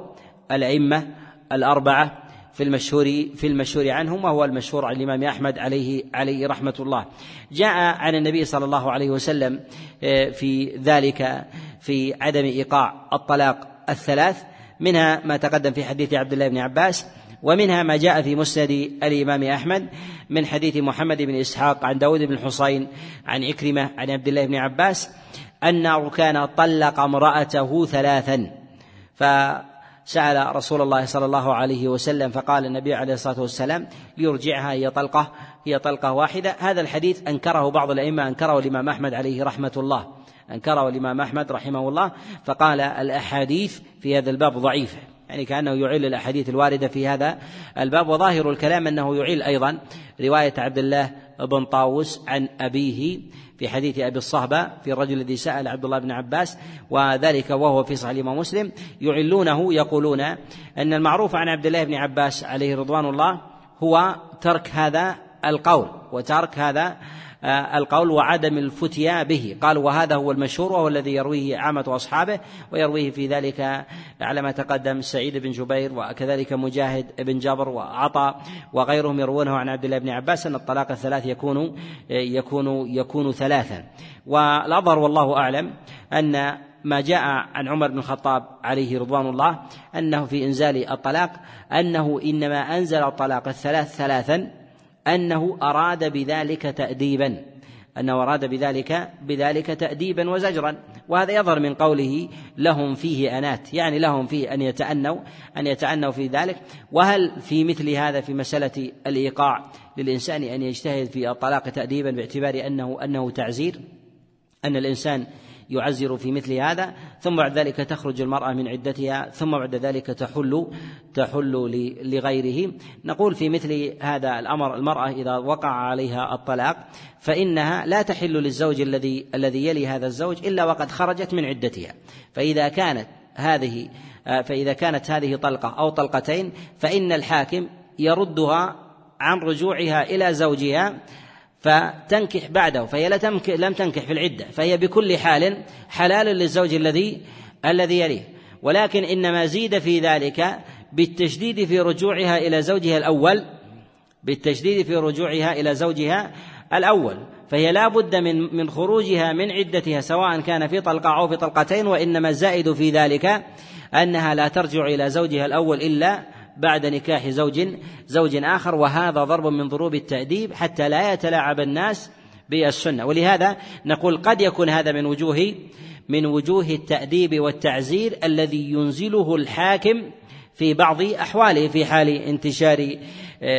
الأئمة الأربعة في المشهور في المشهور عنهم وهو المشهور عن الإمام أحمد عليه عليه رحمة الله. جاء عن النبي صلى الله عليه وسلم آه، في ذلك في عدم إيقاع الطلاق الثلاث منها ما تقدم في حديث عبد الله بن عباس ومنها ما جاء في مسند الإمام أحمد من حديث محمد بن إسحاق عن داود بن الحصين عن عكرمة عن عبد الله بن عباس أن كان طلق امرأته ثلاثا. ف سأل رسول الله صلى الله عليه وسلم فقال النبي عليه الصلاة والسلام ليرجعها هي طلقة هي طلقة واحدة. هذا الحديث أنكره بعض الأئمة أنكره الإمام أحمد عليه رحمة الله أنكره الإمام أحمد رحمه الله فقال الأحاديث في هذا الباب ضعيفة. يعني كأنه يعيل الأحاديث الواردة في هذا الباب وظاهر الكلام أنه يعيل أيضا رواية عبد الله بن طاووس عن أبيه في حديث أبي الصهبة في الرجل الذي سأل عبد الله بن عباس وذلك وهو في صحيح الإمام مسلم يعلونه يقولون أن المعروف عن عبد الله بن عباس عليه رضوان الله هو ترك هذا القول وترك هذا القول وعدم الفتيا به. قال وهذا هو المشهور وهو الذي يرويه عامة أصحابه ويرويه في ذلك على ما تقدم سعيد بن جبير وكذلك مجاهد بن جبر وعطاء وغيرهم يروونه عن عبد الله بن عباس أن الطلاق الثلاث يكون يكون يكون ثلاثا والأظهر والله أعلم أن ما جاء عن عمر بن الخطاب عليه رضوان الله أنه في إنزال الطلاق أنه إنما أنزل الطلاق الثلاث ثلاثا أنه أراد بذلك تأديبا. أنه أراد بذلك بذلك تأديبا وزجرا. وهذا يظهر من قوله لهم فيه أنات. يعني لهم فيه أن يتأنوا أن يتأنوا في ذلك. وهل في مثل هذا في مسألة الإيقاع للإنسان أن يجتهد في الطلاق تأديبا باعتبار أنه أنه تعزير؟ أن الإنسان يعزر في مثل هذا ثم بعد ذلك تخرج المرأة من عدتها ثم بعد ذلك تحل تحل لغيره. نقول في مثل هذا الأمر المرأة إذا وقع عليها الطلاق فإنها لا تحل للزوج الذي الذي يلي هذا الزوج إلا وقد خرجت من عدتها. فإذا كانت هذه فإذا كانت هذه طلقة أو طلقتين فإن الحاكم يردها عن رجوعها إلى زوجها فتنكح بعده فهي لم تنكح في العدة فهي بكل حال حلال للزوج الذي الذي يليه. ولكن إنما زيد في ذلك بالتشديد في رجوعها إلى زوجها الأول بالتشديد في رجوعها إلى زوجها الأول. فهي لا بد من من خروجها من عدتها سواء كان في طلقة أو في طلقتين وإنما الزائد في ذلك أنها لا ترجع إلى زوجها الأول إلا بعد نكاح زوج زوج آخر وهذا ضرب من ضروب التأديب حتى لا يتلاعب الناس بالسنة. ولهذا نقول قد يكون هذا من وجوه من وجوه التأديب والتعزير الذي ينزله الحاكم في بعض أحواله في حال انتشار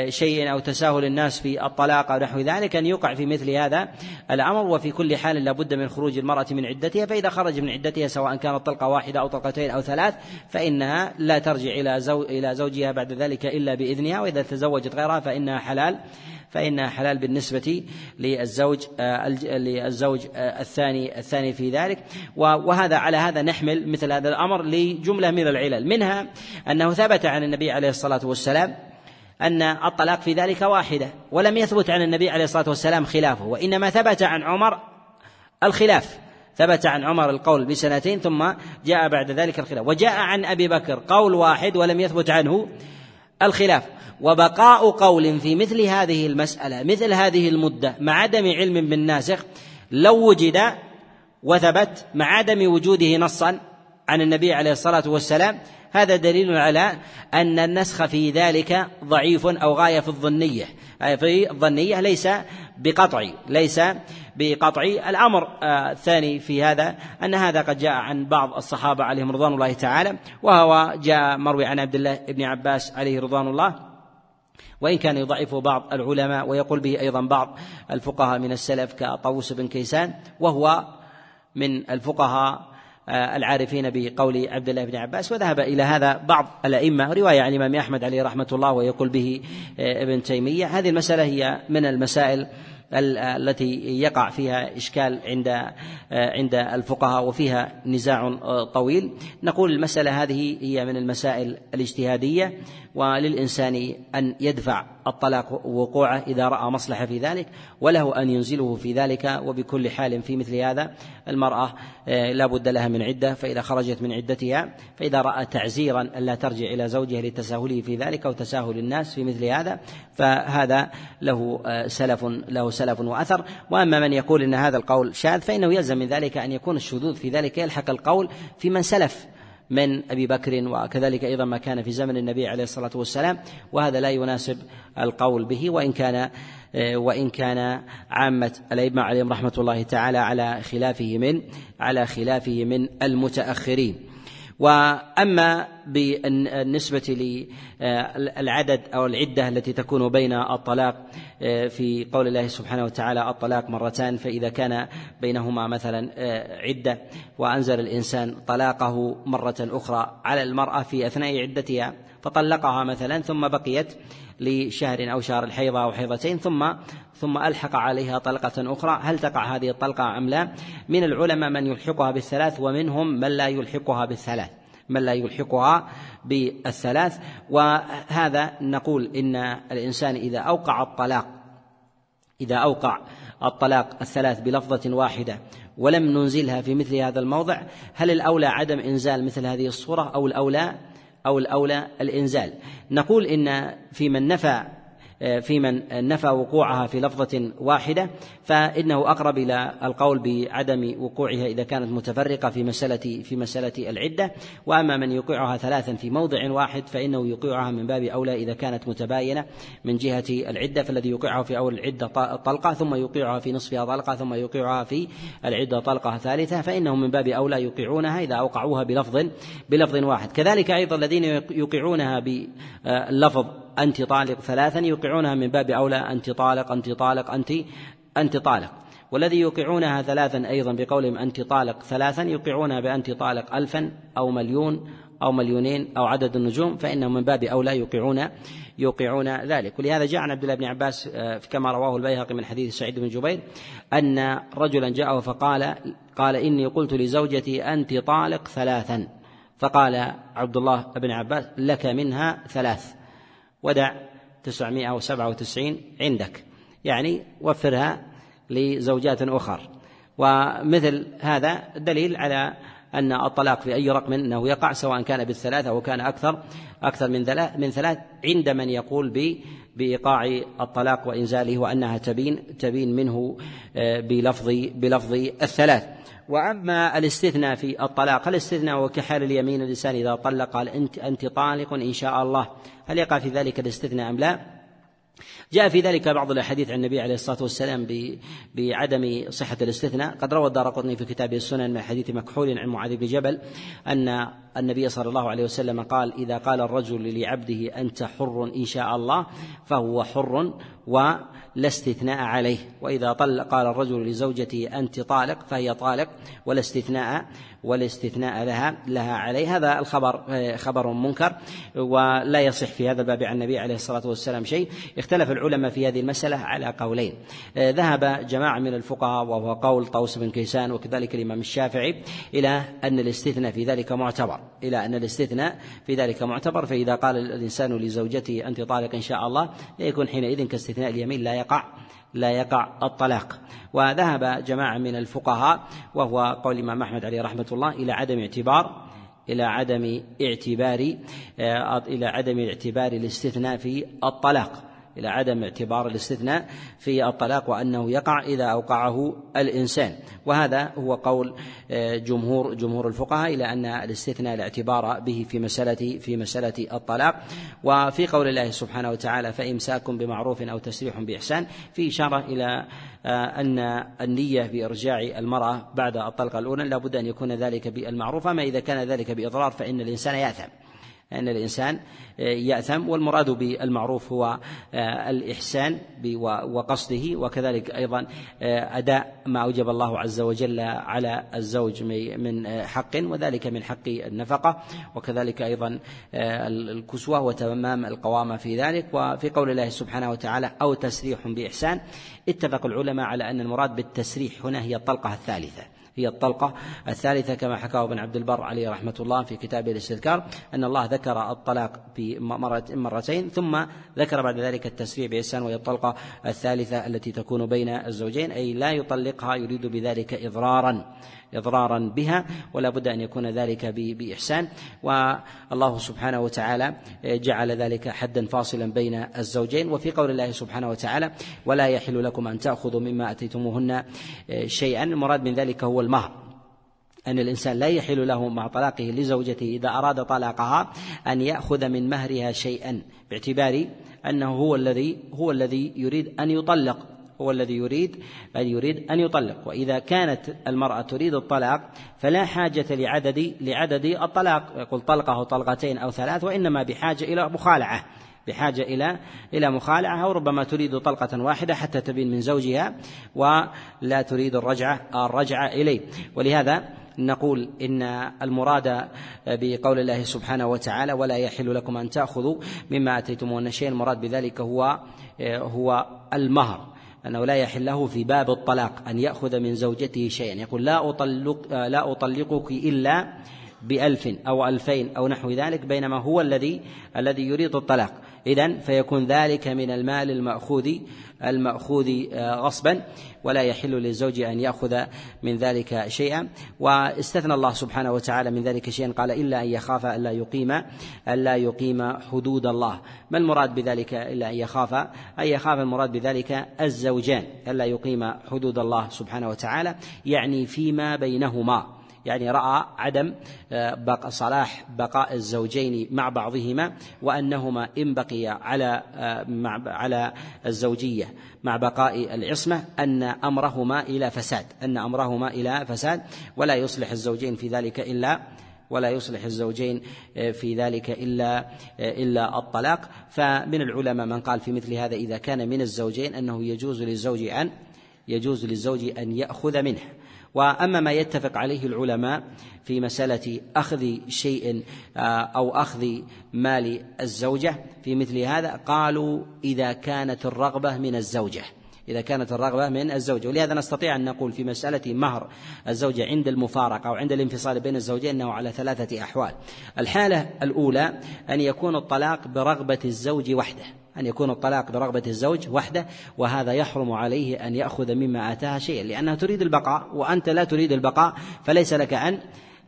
شيء أو تساهل الناس في الطلاق أو نحو ذلك أن يقع في مثل هذا الأمر. وفي كل حال لابد من خروج المرأة من عدتها فإذا خرج من عدتها سواء كانت طلقة واحدة أو طلقتين أو ثلاث فإنها لا ترجع إلى إلى زوجها بعد ذلك إلا بإذنها. وإذا تزوجت غيرها فإنها حلال فإنها حلال بالنسبة للزوج آه، للزوج آه، الثاني الثاني في ذلك. وهذا على هذا نحمل مثل هذا الأمر لجملة من العلل. منها أنه ثبت عن النبي عليه الصلاة والسلام أن الطلاق في ذلك واحدة ولم يثبت عن النبي عليه الصلاة والسلام خلافه وإنما ثبت عن عمر الخلاف. ثبت عن عمر القول بسنتين ثم جاء بعد ذلك الخلاف. وجاء عن أبي بكر قول واحد ولم يثبت عنه الخلاف. وبقاء قول في مثل هذه المسألة مثل هذه المدة مع عدم علم بالناسخ لو وجد وثبت مع عدم وجوده نصا عن النبي عليه الصلاة والسلام هذا دليل على أن النسخ في ذلك ضعيف أو غاية في الظنية. في الظنية ليس بقطعي ليس بقطعي الأمر. آه، الثاني في هذا أن هذا قد جاء عن بعض الصحابة عليهم رضوان الله تعالى وهو جاء مروي عن عبد الله بن عباس عليه رضوان الله. وإن كان يضعفه بعض العلماء ويقول به أيضا بعض الفقهاء من السلف كطاووس بن كيسان وهو من الفقهاء آه، العارفين بقول عبد الله بن عباس وذهب إلى هذا بعض الأئمة رواية عن الإمام أحمد عليه رحمة الله ويقول به آه، ابن تيمية. هذه المسألة هي من المسائل التي يقع فيها إشكال عند عند الفقهاء وفيها نزاع طويل. نقول المسألة هذه هي من المسائل الاجتهادية. وللإنسان أن يدفع الطلاق وقوعه إذا رأى مصلحة في ذلك وله أن ينزله في ذلك وبكل حال في مثل هذا المرأة آه، لا بد لها من عدة فإذا خرجت من عدتها فإذا رأى تعزيرا ألا ترجع إلى زوجها لتساهله في ذلك أو تساهل الناس في مثل هذا فهذا له آه، سلف له سلف وأثر. وأما من يقول إن هذا القول شاذ فإنه يلزم من ذلك أن يكون الشذوذ في ذلك يلحق القول في من سلف. من أبي بكر وكذلك أيضا ما كان في زمن النبي عليه الصلاة والسلام وهذا لا يناسب القول به وإن كان وإن كان عامة الأئمة عليهم رحمة الله تعالى على خلافه من على خلافه من المتأخرين. وأما بالنسبة للعدد أو العدة التي تكون بين الطلاق في قول الله سبحانه وتعالى الطلاق مرتان فإذا كان بينهما مثلا عدة وأنزل الإنسان طلاقه مرة أخرى على المرأة في أثناء عدتها فطلقها مثلا ثم بقيت لشهر أو شهر الحيضة أو حيضتين ثم ثم ألحق عليها طلقة أخرى. هل تقع هذه الطلقة أم لا؟ من العلماء من يلحقها بالثلاث ومنهم من لا يلحقها بالثلاث. من لا يلحقها بالثلاث. وهذا نقول إن الإنسان إذا أوقع الطلاق إذا أوقع الطلاق الثلاث بلفظة واحدة ولم ننزلها في مثل هذا الموضع هل الأولى عدم إنزال مثل هذه الصورة أو الأولى؟ أو الأولى الإنزال. نقول إن في من نفى في من نفى وقوعها في لفظة واحدة فإنه أقرب إلى القول بعدم وقوعها إذا كانت متفرقة في مسألة في مسألة العدة. وأما من يوقعها ثلاثا في موضع واحد فإنه يوقعها من باب أولى إذا كانت متباينة من جهة العدة فالذي يوقعها في أول العدة طلقة ثم يوقعها في نصفها طلقة ثم يوقعها في العدة طلقة ثالثة فإنهم من باب أولى يوقعونها إذا أوقعوها بلفظ بلفظ واحد. كذلك أيضا الذين يوقعونها باللفظ أنت طالق ثلاثا يوقعونها من باب أولى أنت طالق أنت طالق أنت أنت طالق. والذي يوقعونها ثلاثا أيضا بقولهم أنت طالق ثلاثا يوقعونها بأنت طالق ألفا أو مليون أو مليونين أو عدد النجوم فإنهم من باب أولى يوقعون يوقعون ذلك. ولهذا جاء عن عبد الله بن عباس آه، كما رواه البيهقي من حديث سعيد بن جبير أن رجلا جاءه فقال قال إني قلت لزوجتي أنت طالق ثلاثا. فقال عبد الله بن عباس لك منها ثلاث. ودع تسعمائة وسبعة وتسعين عندك. يعني وفرها لزوجات أخر. ومثل هذا دليل على أن الطلاق في أي رقم أنه يقع سواء كان بالثلاث أو كان أكثر أكثر من ثلاث من ثلاث عند من يقول ب بإيقاع الطلاق وإنزاله وأنها تبين تبين منه آه، بلفظ بلفظ الثلاث. وأما الاستثناء في الطلاق الاستثناء وكحال اليمين الانسان إذا طلق قال انت أنت طالق إن شاء الله هل يقع في ذلك الاستثناء أم لا؟ جاء في ذلك بعض الأحاديث عن النبي عليه الصلاة والسلام بعدم صحة الاستثناء. قد روى الدار قطني في كتابه السنن من حديث مكحول عن معاذ بن جبل أن النبي صلى الله عليه وسلم قال إذا قال الرجل لعبده أنت حر إن شاء الله فهو حر ولا استثناء عليه وإذا قال الرجل لزوجته أنت طالق فهي طالق ولا استثناء والاستثناء لها لها عليه. هذا الخبر آه، خبر منكر ولا يصح في هذا الباب عن النبي عليه الصلاة والسلام شيء. اختلف العلماء في هذه المسألة على قولين. آه، ذهب جماعة من الفقهاء وهو قول طوس بن كيسان وكذلك الإمام الشافعي إلى أن الاستثناء في ذلك معتبر. إلى أن الاستثناء في ذلك معتبر. فإذا قال الإنسان لزوجته انت طالق إن شاء الله يكون حينئذ كاستثناء اليمين لا يقع. لا يقع الطلاق. وذهب جماعة من الفقهاء وهو قول الإمام أحمد عليه رحمة الله إلى عدم اعتبار إلى عدم اعتبار آه، إلى عدم اعتبار الاستثناء في الطلاق. إلى عدم اعتبار الاستثناء في الطلاق وأنه يقع إذا أوقعه الإنسان. وهذا هو قول آه، جمهور جمهور الفقهاء إلى أن الاستثناء الاعتبار به في مسألة في مسألة الطلاق. وفي قول الله سبحانه وتعالى فإمساك بمعروف أو تسريح بإحسان في إشارة إلى آه، أن النية بإرجاع المرأة بعد الطلقة الأولى لابد أن يكون ذلك بالمعروف. أما إذا كان ذلك بإضرار فإن الإنسان يأثم. أن الإنسان آه، يأثم والمراد بالمعروف هو آه، الإحسان وقصده وكذلك أيضا آه، أداء ما أوجب الله عز وجل على الزوج من حق وذلك من حق النفقة وكذلك أيضا الكسوة وتمام القوامة في ذلك وفي قول الله سبحانه وتعالى أو تسريح بإحسان. اتفق العلماء على أن المراد بالتسريح هنا هي الطلقة الثالثة. هي الطلقة الثالثة كما حكاه ابن عبد البر عليه رحمة الله في كتابه الاستذكار أن الله ذكر الطلاق مرتين ثم ذكر بعد ذلك التسريع بإحسان وهي الطلقة الثالثة التي تكون بين الزوجين أي لا يطلقها يريد بذلك إضرارا. إضرارا بها ولا بد أن يكون ذلك بإحسان. والله سبحانه وتعالى جعل ذلك حدا فاصلا بين الزوجين. وفي قول الله سبحانه وتعالى ولا يحل لكم أن تأخذوا مما أتيتموهن شيئا. المراد من ذلك هو المهر. أن الإنسان لا يحل له مع طلاقه لزوجته إذا أراد طلاقها أن يأخذ من مهرها شيئا باعتبار أنه هو الذي هو الذي يريد أن يطلق. هو الذي يريد أن يريد أن يطلق. وإذا كانت المرأة تريد الطلاق فلا حاجة لعدد لعدد الطلاق. يقول طلقة أو طلقتين أو ثلاث وإنما بحاجة إلى مخالعة. بحاجة إلى إلى مخالعة أو ربما تريد طلقة واحدة حتى تبين من زوجها ولا تريد الرجعة الرجعة إليه. ولهذا نقول إن المراد بقول الله سبحانه وتعالى ولا يحل لكم أن تأخذوا مما أتيتمون شيء المراد بذلك هو هو المهر. أنه لا يحل له في باب الطلاق أن يأخذ من زوجته شيئا. يقول لا أطلق لا أطلقك إلا بألف أو ألفين أو نحو ذلك بينما هو الذي الذي يريد الطلاق. إذن فيكون ذلك من المال المأخوذ المأخوذ آه، غصبا ولا يحل للزوج أن يأخذ من ذلك شيئا. واستثنى الله سبحانه وتعالى من ذلك شيئا قال إلا أن يخاف ألا يقيم ألا يقيم حدود الله. ما المراد بذلك إلا أن يخاف؟ أن يخاف المراد بذلك الزوجان ألا يقيم حدود الله سبحانه وتعالى يعني فيما بينهما. يعني رأى عدم آه، صلاح بقاء الزوجين مع بعضهما وأنهما إن بقي على آه، مع على الزوجية مع بقاء العصمة أن أمرهما إلى فساد أن أمرهما إلى فساد ولا يصلح الزوجين في ذلك إلا ولا يصلح الزوجين آه، في ذلك إلا إلا الطلاق. فمن العلماء من قال في مثل هذا إذا كان من الزوجين أنه يجوز للزوج أن يجوز للزوج أن يأخذ منه. وأما ما يتفق عليه العلماء في مسألة أخذ شيء آه، أو أخذ مال الزوجة في مثل هذا قالوا إذا كانت الرغبة من الزوجة إذا كانت الرغبة من الزوجة. ولهذا نستطيع أن نقول في مسألة مهر الزوجة عند المفارقة أو عند الانفصال بين الزوجين أنه على ثلاثة أحوال. الحالة الأولى أن يكون الطلاق برغبة الزوج وحده. أن يكون الطلاق برغبة الزوج وحده وهذا يحرم عليه أن يأخذ مما آتاها شيئا لأنها تريد البقاء وأنت لا تريد البقاء فليس لك أن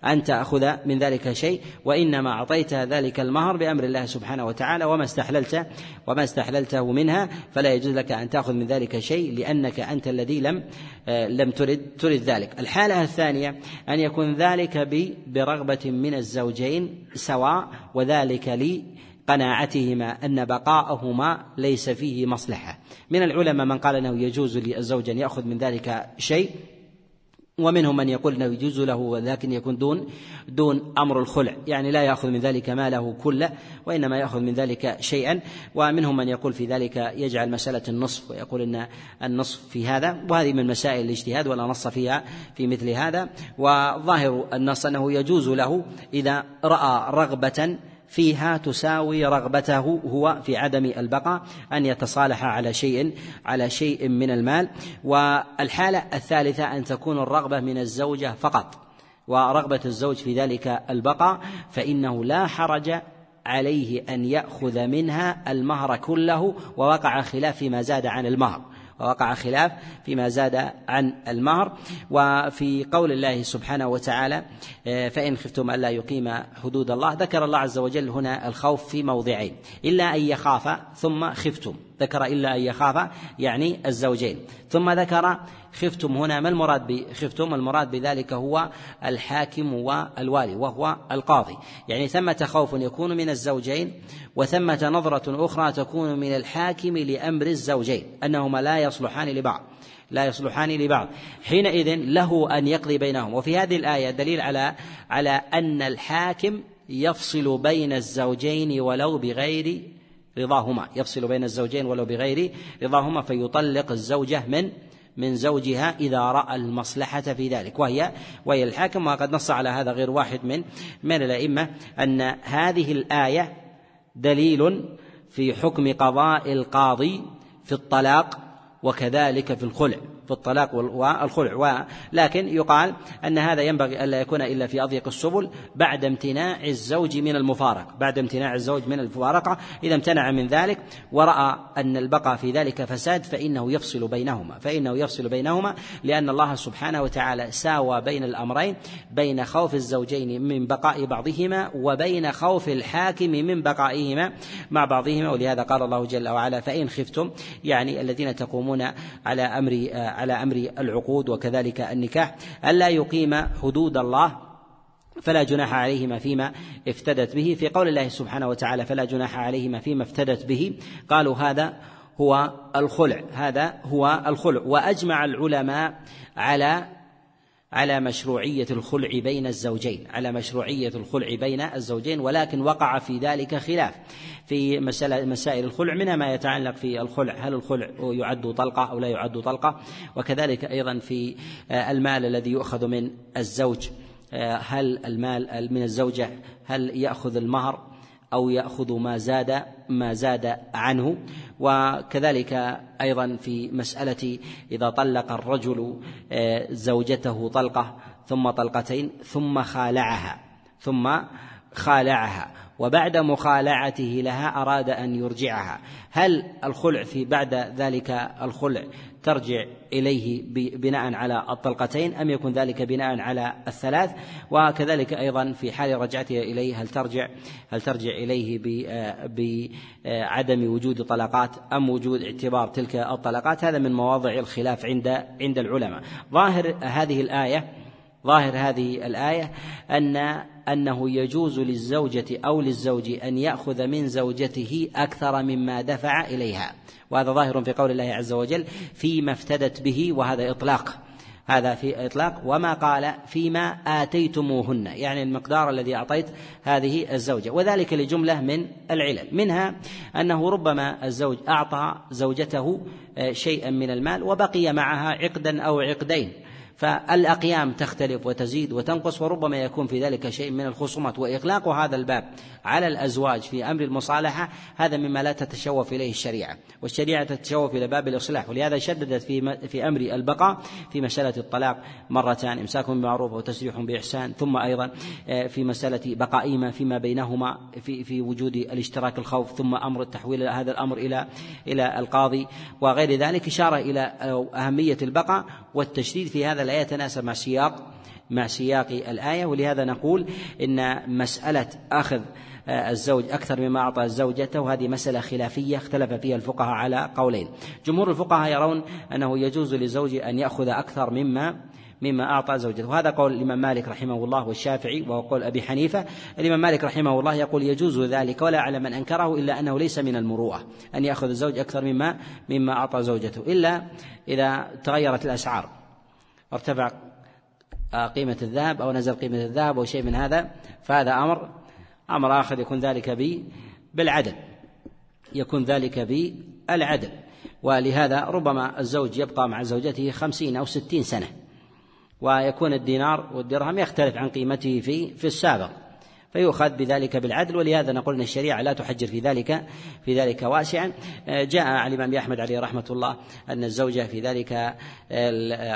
أن تأخذ من ذلك شيء وإنما أعطيتها ذلك المهر بأمر الله سبحانه وتعالى وما استحللت وما استحللته منها فلا يجوز لك أن تأخذ من ذلك شيء لأنك أنت الذي لم لم ترد ترد ذلك. الحالة الثانية أن يكون ذلك برغبة من الزوجين سواء وذلك لي قناعتهما أن بقاءهما ليس فيه مصلحة. من العلماء من قال أنه يجوز للزوج أن يأخذ من ذلك شيء ومنهم من يقول إنه يجوز له لكن يكون دون دون أمر الخلع. يعني لا يأخذ من ذلك ماله كله وإنما يأخذ من ذلك شيئا. ومنهم من يقول في ذلك يجعل مسألة النصف ويقول إن النصف في هذا. وهذه من مسائل الاجتهاد ولا نص فيها في مثل هذا. وظاهر النص أنه يجوز له إذا رأى رغبة فيها تساوي رغبته هو في عدم البقاء أن يتصالح على شيء على شيء من المال. والحالة الثالثة أن تكون الرغبة من الزوجة فقط. ورغبة الزوج في ذلك البقاء فإنه لا حرج عليه أن يأخذ منها المهر كله ووقع خلاف فيما زاد عن المهر. ووقع خلاف فيما زاد عن المهر. وفي قول الله سبحانه وتعالى آه، فإن خفتم ألا يقيم حدود الله. ذكر الله عز وجل هنا الخوف في موضعين إلا أن يخاف ثم خفتم. ذكر إلا أن يخاف يعني الزوجين. ثم ذكر خفتم هنا ما المراد بخفتم المراد بذلك هو الحاكم والوالي وهو القاضي. يعني ثمة خوف يكون من الزوجين وثمة نظرة أخرى تكون من الحاكم لأمر الزوجين أنهما لا يصلحان لبعض لا يصلحان لبعض. حينئذ له أن يقضي بينهم. وفي هذه الآية دليل على على أن الحاكم يفصل بين الزوجين ولو بغير رضاهما يفصل بين الزوجين ولو بغير رضاهما فيطلق الزوجة من من زوجها إذا رأى المصلحة في ذلك. وهي وهي الحاكم وقد نص على هذا غير واحد من من الأئمة أن هذه الآية دليل في حكم قضاء القاضي في الطلاق وكذلك في الخلع. في الطلاق والخلع. ولكن يقال أن هذا ينبغي ألا يكون إلا في أضيق السبل بعد امتناع الزوج من المفارقة. بعد امتناع الزوج من المفارقة. إذا امتنع من ذلك ورأى أن البقاء في ذلك فساد فإنه يفصل بينهما. فإنه يفصل بينهما لأن الله سبحانه وتعالى ساوى بين الأمرين بين خوف الزوجين من بقاء بعضهما وبين خوف الحاكم من بقائهما مع بعضهما. ولهذا قال الله جل وعلا فإن خفتم يعني الذين تقومون على أمر على أمر العقود وكذلك النكاح ألا يقيم حدود الله فلا جناح عليهما فيما افتدت به. في قول الله سبحانه وتعالى فلا جناح عليهما فيما افتدت به قالوا هذا هو الخلع هذا هو الخلع. وأجمع العلماء على على مشروعية الخلع بين الزوجين على مشروعية الخلع بين الزوجين ولكن وقع في ذلك خلاف في مسائل الخلع منها ما يتعلق في الخلع هل الخلع يعد طلقة أو لا يعد طلقة وكذلك أيضا في المال الذي يؤخذ من الزوج هل المال من الزوجة هل يأخذ المهر أو يأخذ ما زاد ما زاد عنه؟ وكذلك أيضا في مسألة إذا طلق الرجل آه، زوجته طلقة ثم طلقتين ثم خالعها ثم خالعها وبعد مخالعته لها أراد أن يرجعها. هل الخلع في بعد ذلك الخلع ترجع إليه بناء على الطلقتين أم يكون ذلك بناء على الثلاث؟ وكذلك أيضا في حال رجعتها إليه هل ترجع هل ترجع إليه بعدم وجود طلقات أم وجود اعتبار تلك الطلقات هذا من مواضع الخلاف عند عند العلماء. ظاهر هذه الآية ظاهر هذه الآية أن أنه يجوز للزوجة أو للزوج أن يأخذ من زوجته أكثر مما دفع إليها. وهذا ظاهر في قول الله عز وجل فيما افتدت به وهذا إطلاق. هذا في إطلاق. وما قال فيما آتيتموهن. يعني المقدار الذي أعطيت هذه الزوجة. وذلك لجملة من العلل. منها أنه ربما الزوج أعطى زوجته آه، شيئا من المال وبقي معها عقدا أو عقدين. فالأقيام تختلف وتزيد وتنقص وربما يكون في ذلك شيء من الخصومات. وإغلاق هذا الباب على الأزواج في أمر المصالحة هذا مما لا تتشوف إليه الشريعة. والشريعة تتشوف إلى باب الإصلاح ولهذا شددت في في أمر البقاء في مسألة الطلاق مرتان إمساك بمعروف وتسريح بإحسان ثم أيضا آه، في مسألة بقائهما فيما بينهما في في وجود الاشتراك الخوف ثم أمر التحويل هذا الأمر إلى إلى القاضي. وغير ذلك إشارة إلى أهمية البقاء والتشديد في هذا لا يتناسب مع سياق مع سياق الآية ولهذا نقول إن مسألة أخذ آه، الزوج أكثر مما أعطى زوجته هذه مسألة خلافية اختلف فيها الفقهاء على قولين. جمهور الفقهاء يرون أنه يجوز للزوج أن يأخذ أكثر مما مما أعطى زوجته. وهذا قول الإمام مالك رحمه الله والشافعي وهو قول أبي حنيفة. الإمام مالك رحمه الله يقول يجوز ذلك ولا أعلم من أنكره إلا أنه ليس من المروءة أن يأخذ الزوج أكثر مما مما أعطى زوجته إلا إذا تغيرت الأسعار. وارتفع قيمة الذهب أو نزل قيمة الذهب أو شيء من هذا فهذا أمر أمر آخر يكون ذلك ب بالعدل. يكون ذلك بالعدل ولهذا ربما الزوج يبقى مع زوجته خمسين أو ستين سنة. ويكون الدينار والدرهم يختلف عن قيمته في في السابق. فيؤخذ بذلك بالعدل ولهذا نقول إن الشريعة لا تحجر في ذلك في ذلك واسعا. جاء عن الإمام أحمد عليه رحمة الله أن الزوجة في ذلك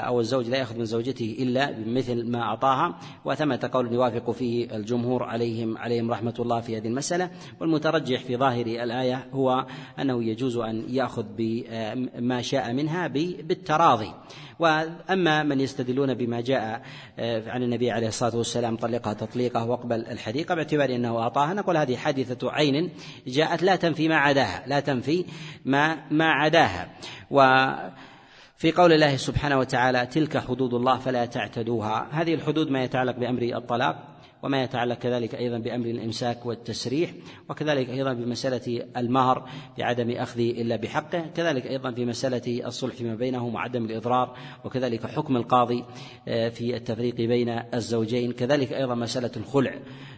أو الزوج لا يأخذ من زوجته إلا بمثل ما أعطاها وثمة قول يوافق فيه الجمهور عليهم عليهم رحمة الله في هذه المسألة. والمترجح في ظاهر الآية هو أنه يجوز أن يأخذ بما شاء منها بالتراضي. وأما من يستدلون بما جاء عن النبي عليه الصلاة والسلام طلقها تطليقه واقبل الحديقه الحقيقة باعتبار أنه أعطاها. نقول هذه حادثة عين جاءت لا تنفي ما عداها لا تنفي ما ما عداها. وفي قول الله سبحانه وتعالى تلك حدود الله فلا تعتدوها. هذه الحدود ما يتعلق بأمر الطلاق. وما يتعلق كذلك أيضا بأمر الإمساك والتسريح وكذلك أيضا بمسألة المهر بعدم أخذه إلا بحقه كذلك أيضا في مساله الصلح فيما بينهم وعدم الإضرار وكذلك حكم القاضي آه، في التفريق بين الزوجين كذلك أيضا مسألة الخلع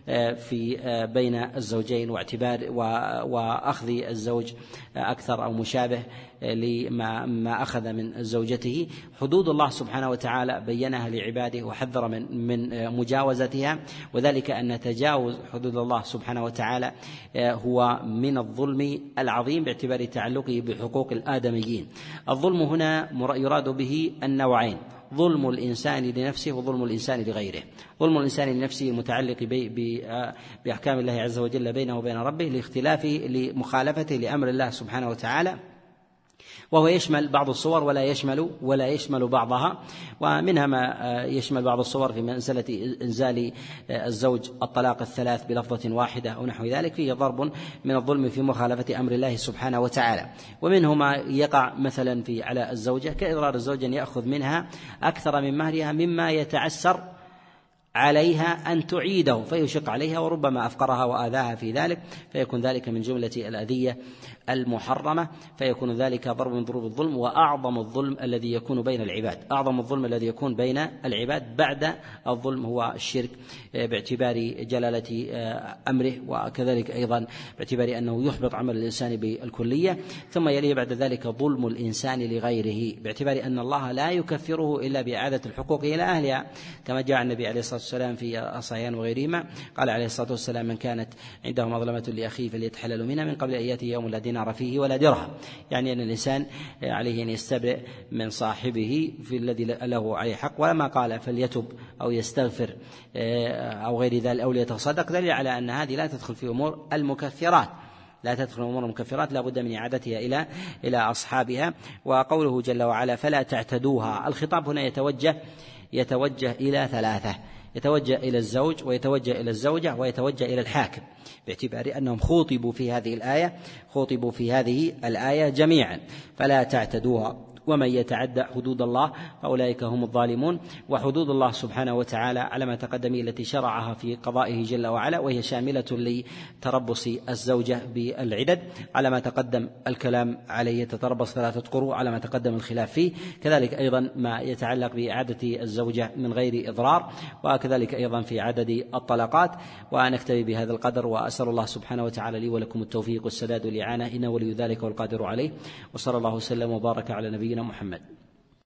آه، في آه، بين الزوجين واعتبار وأخذ الزوج أكثر أو مشابه لما ما أخذ من زوجته. حدود الله سبحانه وتعالى بينها لعباده وحذر من من مجاوزتها. وذلك أن تجاوز حدود الله سبحانه وتعالى هو من الظلم العظيم باعتبار تعلقه بحقوق الآدميين. الظلم هنا يراد به النوعين ظلم الإنسان لنفسه وظلم الإنسان لغيره. ظلم الإنسان لنفسه المتعلق بأحكام الله عز وجل بينه وبين ربه لاختلافه لمخالفته لأمر الله سبحانه وتعالى. وهو يشمل بعض الصور ولا يشمل ولا يشمل بعضها. ومنها ما يشمل بعض الصور في مسألة إنزال الزوج الطلاق الثلاث بلفظة واحدة أو نحو ذلك فيه ضرب من الظلم في مخالفة أمر الله سبحانه وتعالى. ومنه ما يقع مثلا في على الزوجة كإضرار الزوج أن يأخذ منها أكثر من مهرها مما يتعسر عليها أن تعيده فيشق عليها وربما أفقرها وآذاها في ذلك فيكون ذلك من جملة الأذية المحرمة فيكون ذلك ضرب من ضروب الظلم وأعظم الظلم الذي يكون بين العباد أعظم الظلم الذي يكون بين العباد بعد الظلم هو الشرك باعتبار جلالة أمره وكذلك أيضا باعتبار أنه يحبط عمل الإنسان بالكلية ثم يليه بعد ذلك ظلم الإنسان لغيره باعتبار أن الله لا يكفره إلا بإعادة الحقوق إلى أهلها كما جاء النبي عليه الصلاة والسلام في الصحيحين وغيرهما. قال عليه الصلاة والسلام من كانت عنده مظلمة لأخيه فليتحلل منها من قبل أن يأتي يوم لا دينار فيه ولا درهم. يعني أن الإنسان عليه أن يستبرئ من صاحبه في الذي له عليه حق. ولما قال فليتب أو يستغفر آه، أو غير ذلك أو ليتصدق دليل على أن هذه لا تدخل في أمور المكفرات. لا تدخل أمور المكفرات لا بد من إعادتها إلى إلى أصحابها. وقوله جل وعلا فلا تعتدوها. الخطاب هنا يتوجه يتوجه إلى ثلاثة. يتوجه إلى الزوج ويتوجه إلى الزوجة ويتوجه إلى الحاكم باعتبار أنهم خوطبوا في هذه الآية خوطبوا في هذه الآية جميعا فلا تعتدوها. ومن يتعدى حدود الله فأولئك هم الظالمون. وحدود الله سبحانه وتعالى على ما تقدم التي شرعها في قضائه جل وعلا وهي شاملة لتربص الزوجة بالعدد. على ما تقدم الكلام عليه تتربص ثلاثة قروء على ما تقدم الخلاف فيه. كذلك أيضا ما يتعلق بإعادة الزوجة من غير إضرار وكذلك أيضا في عدد الطلقات ونكتفي بهذا القدر وأسأل الله سبحانه وتعالى لي ولكم التوفيق والسداد والإعانة. إنه ولي ذلك والقادر عليه. وصلى الله وسلم وبارك على نبينا محمد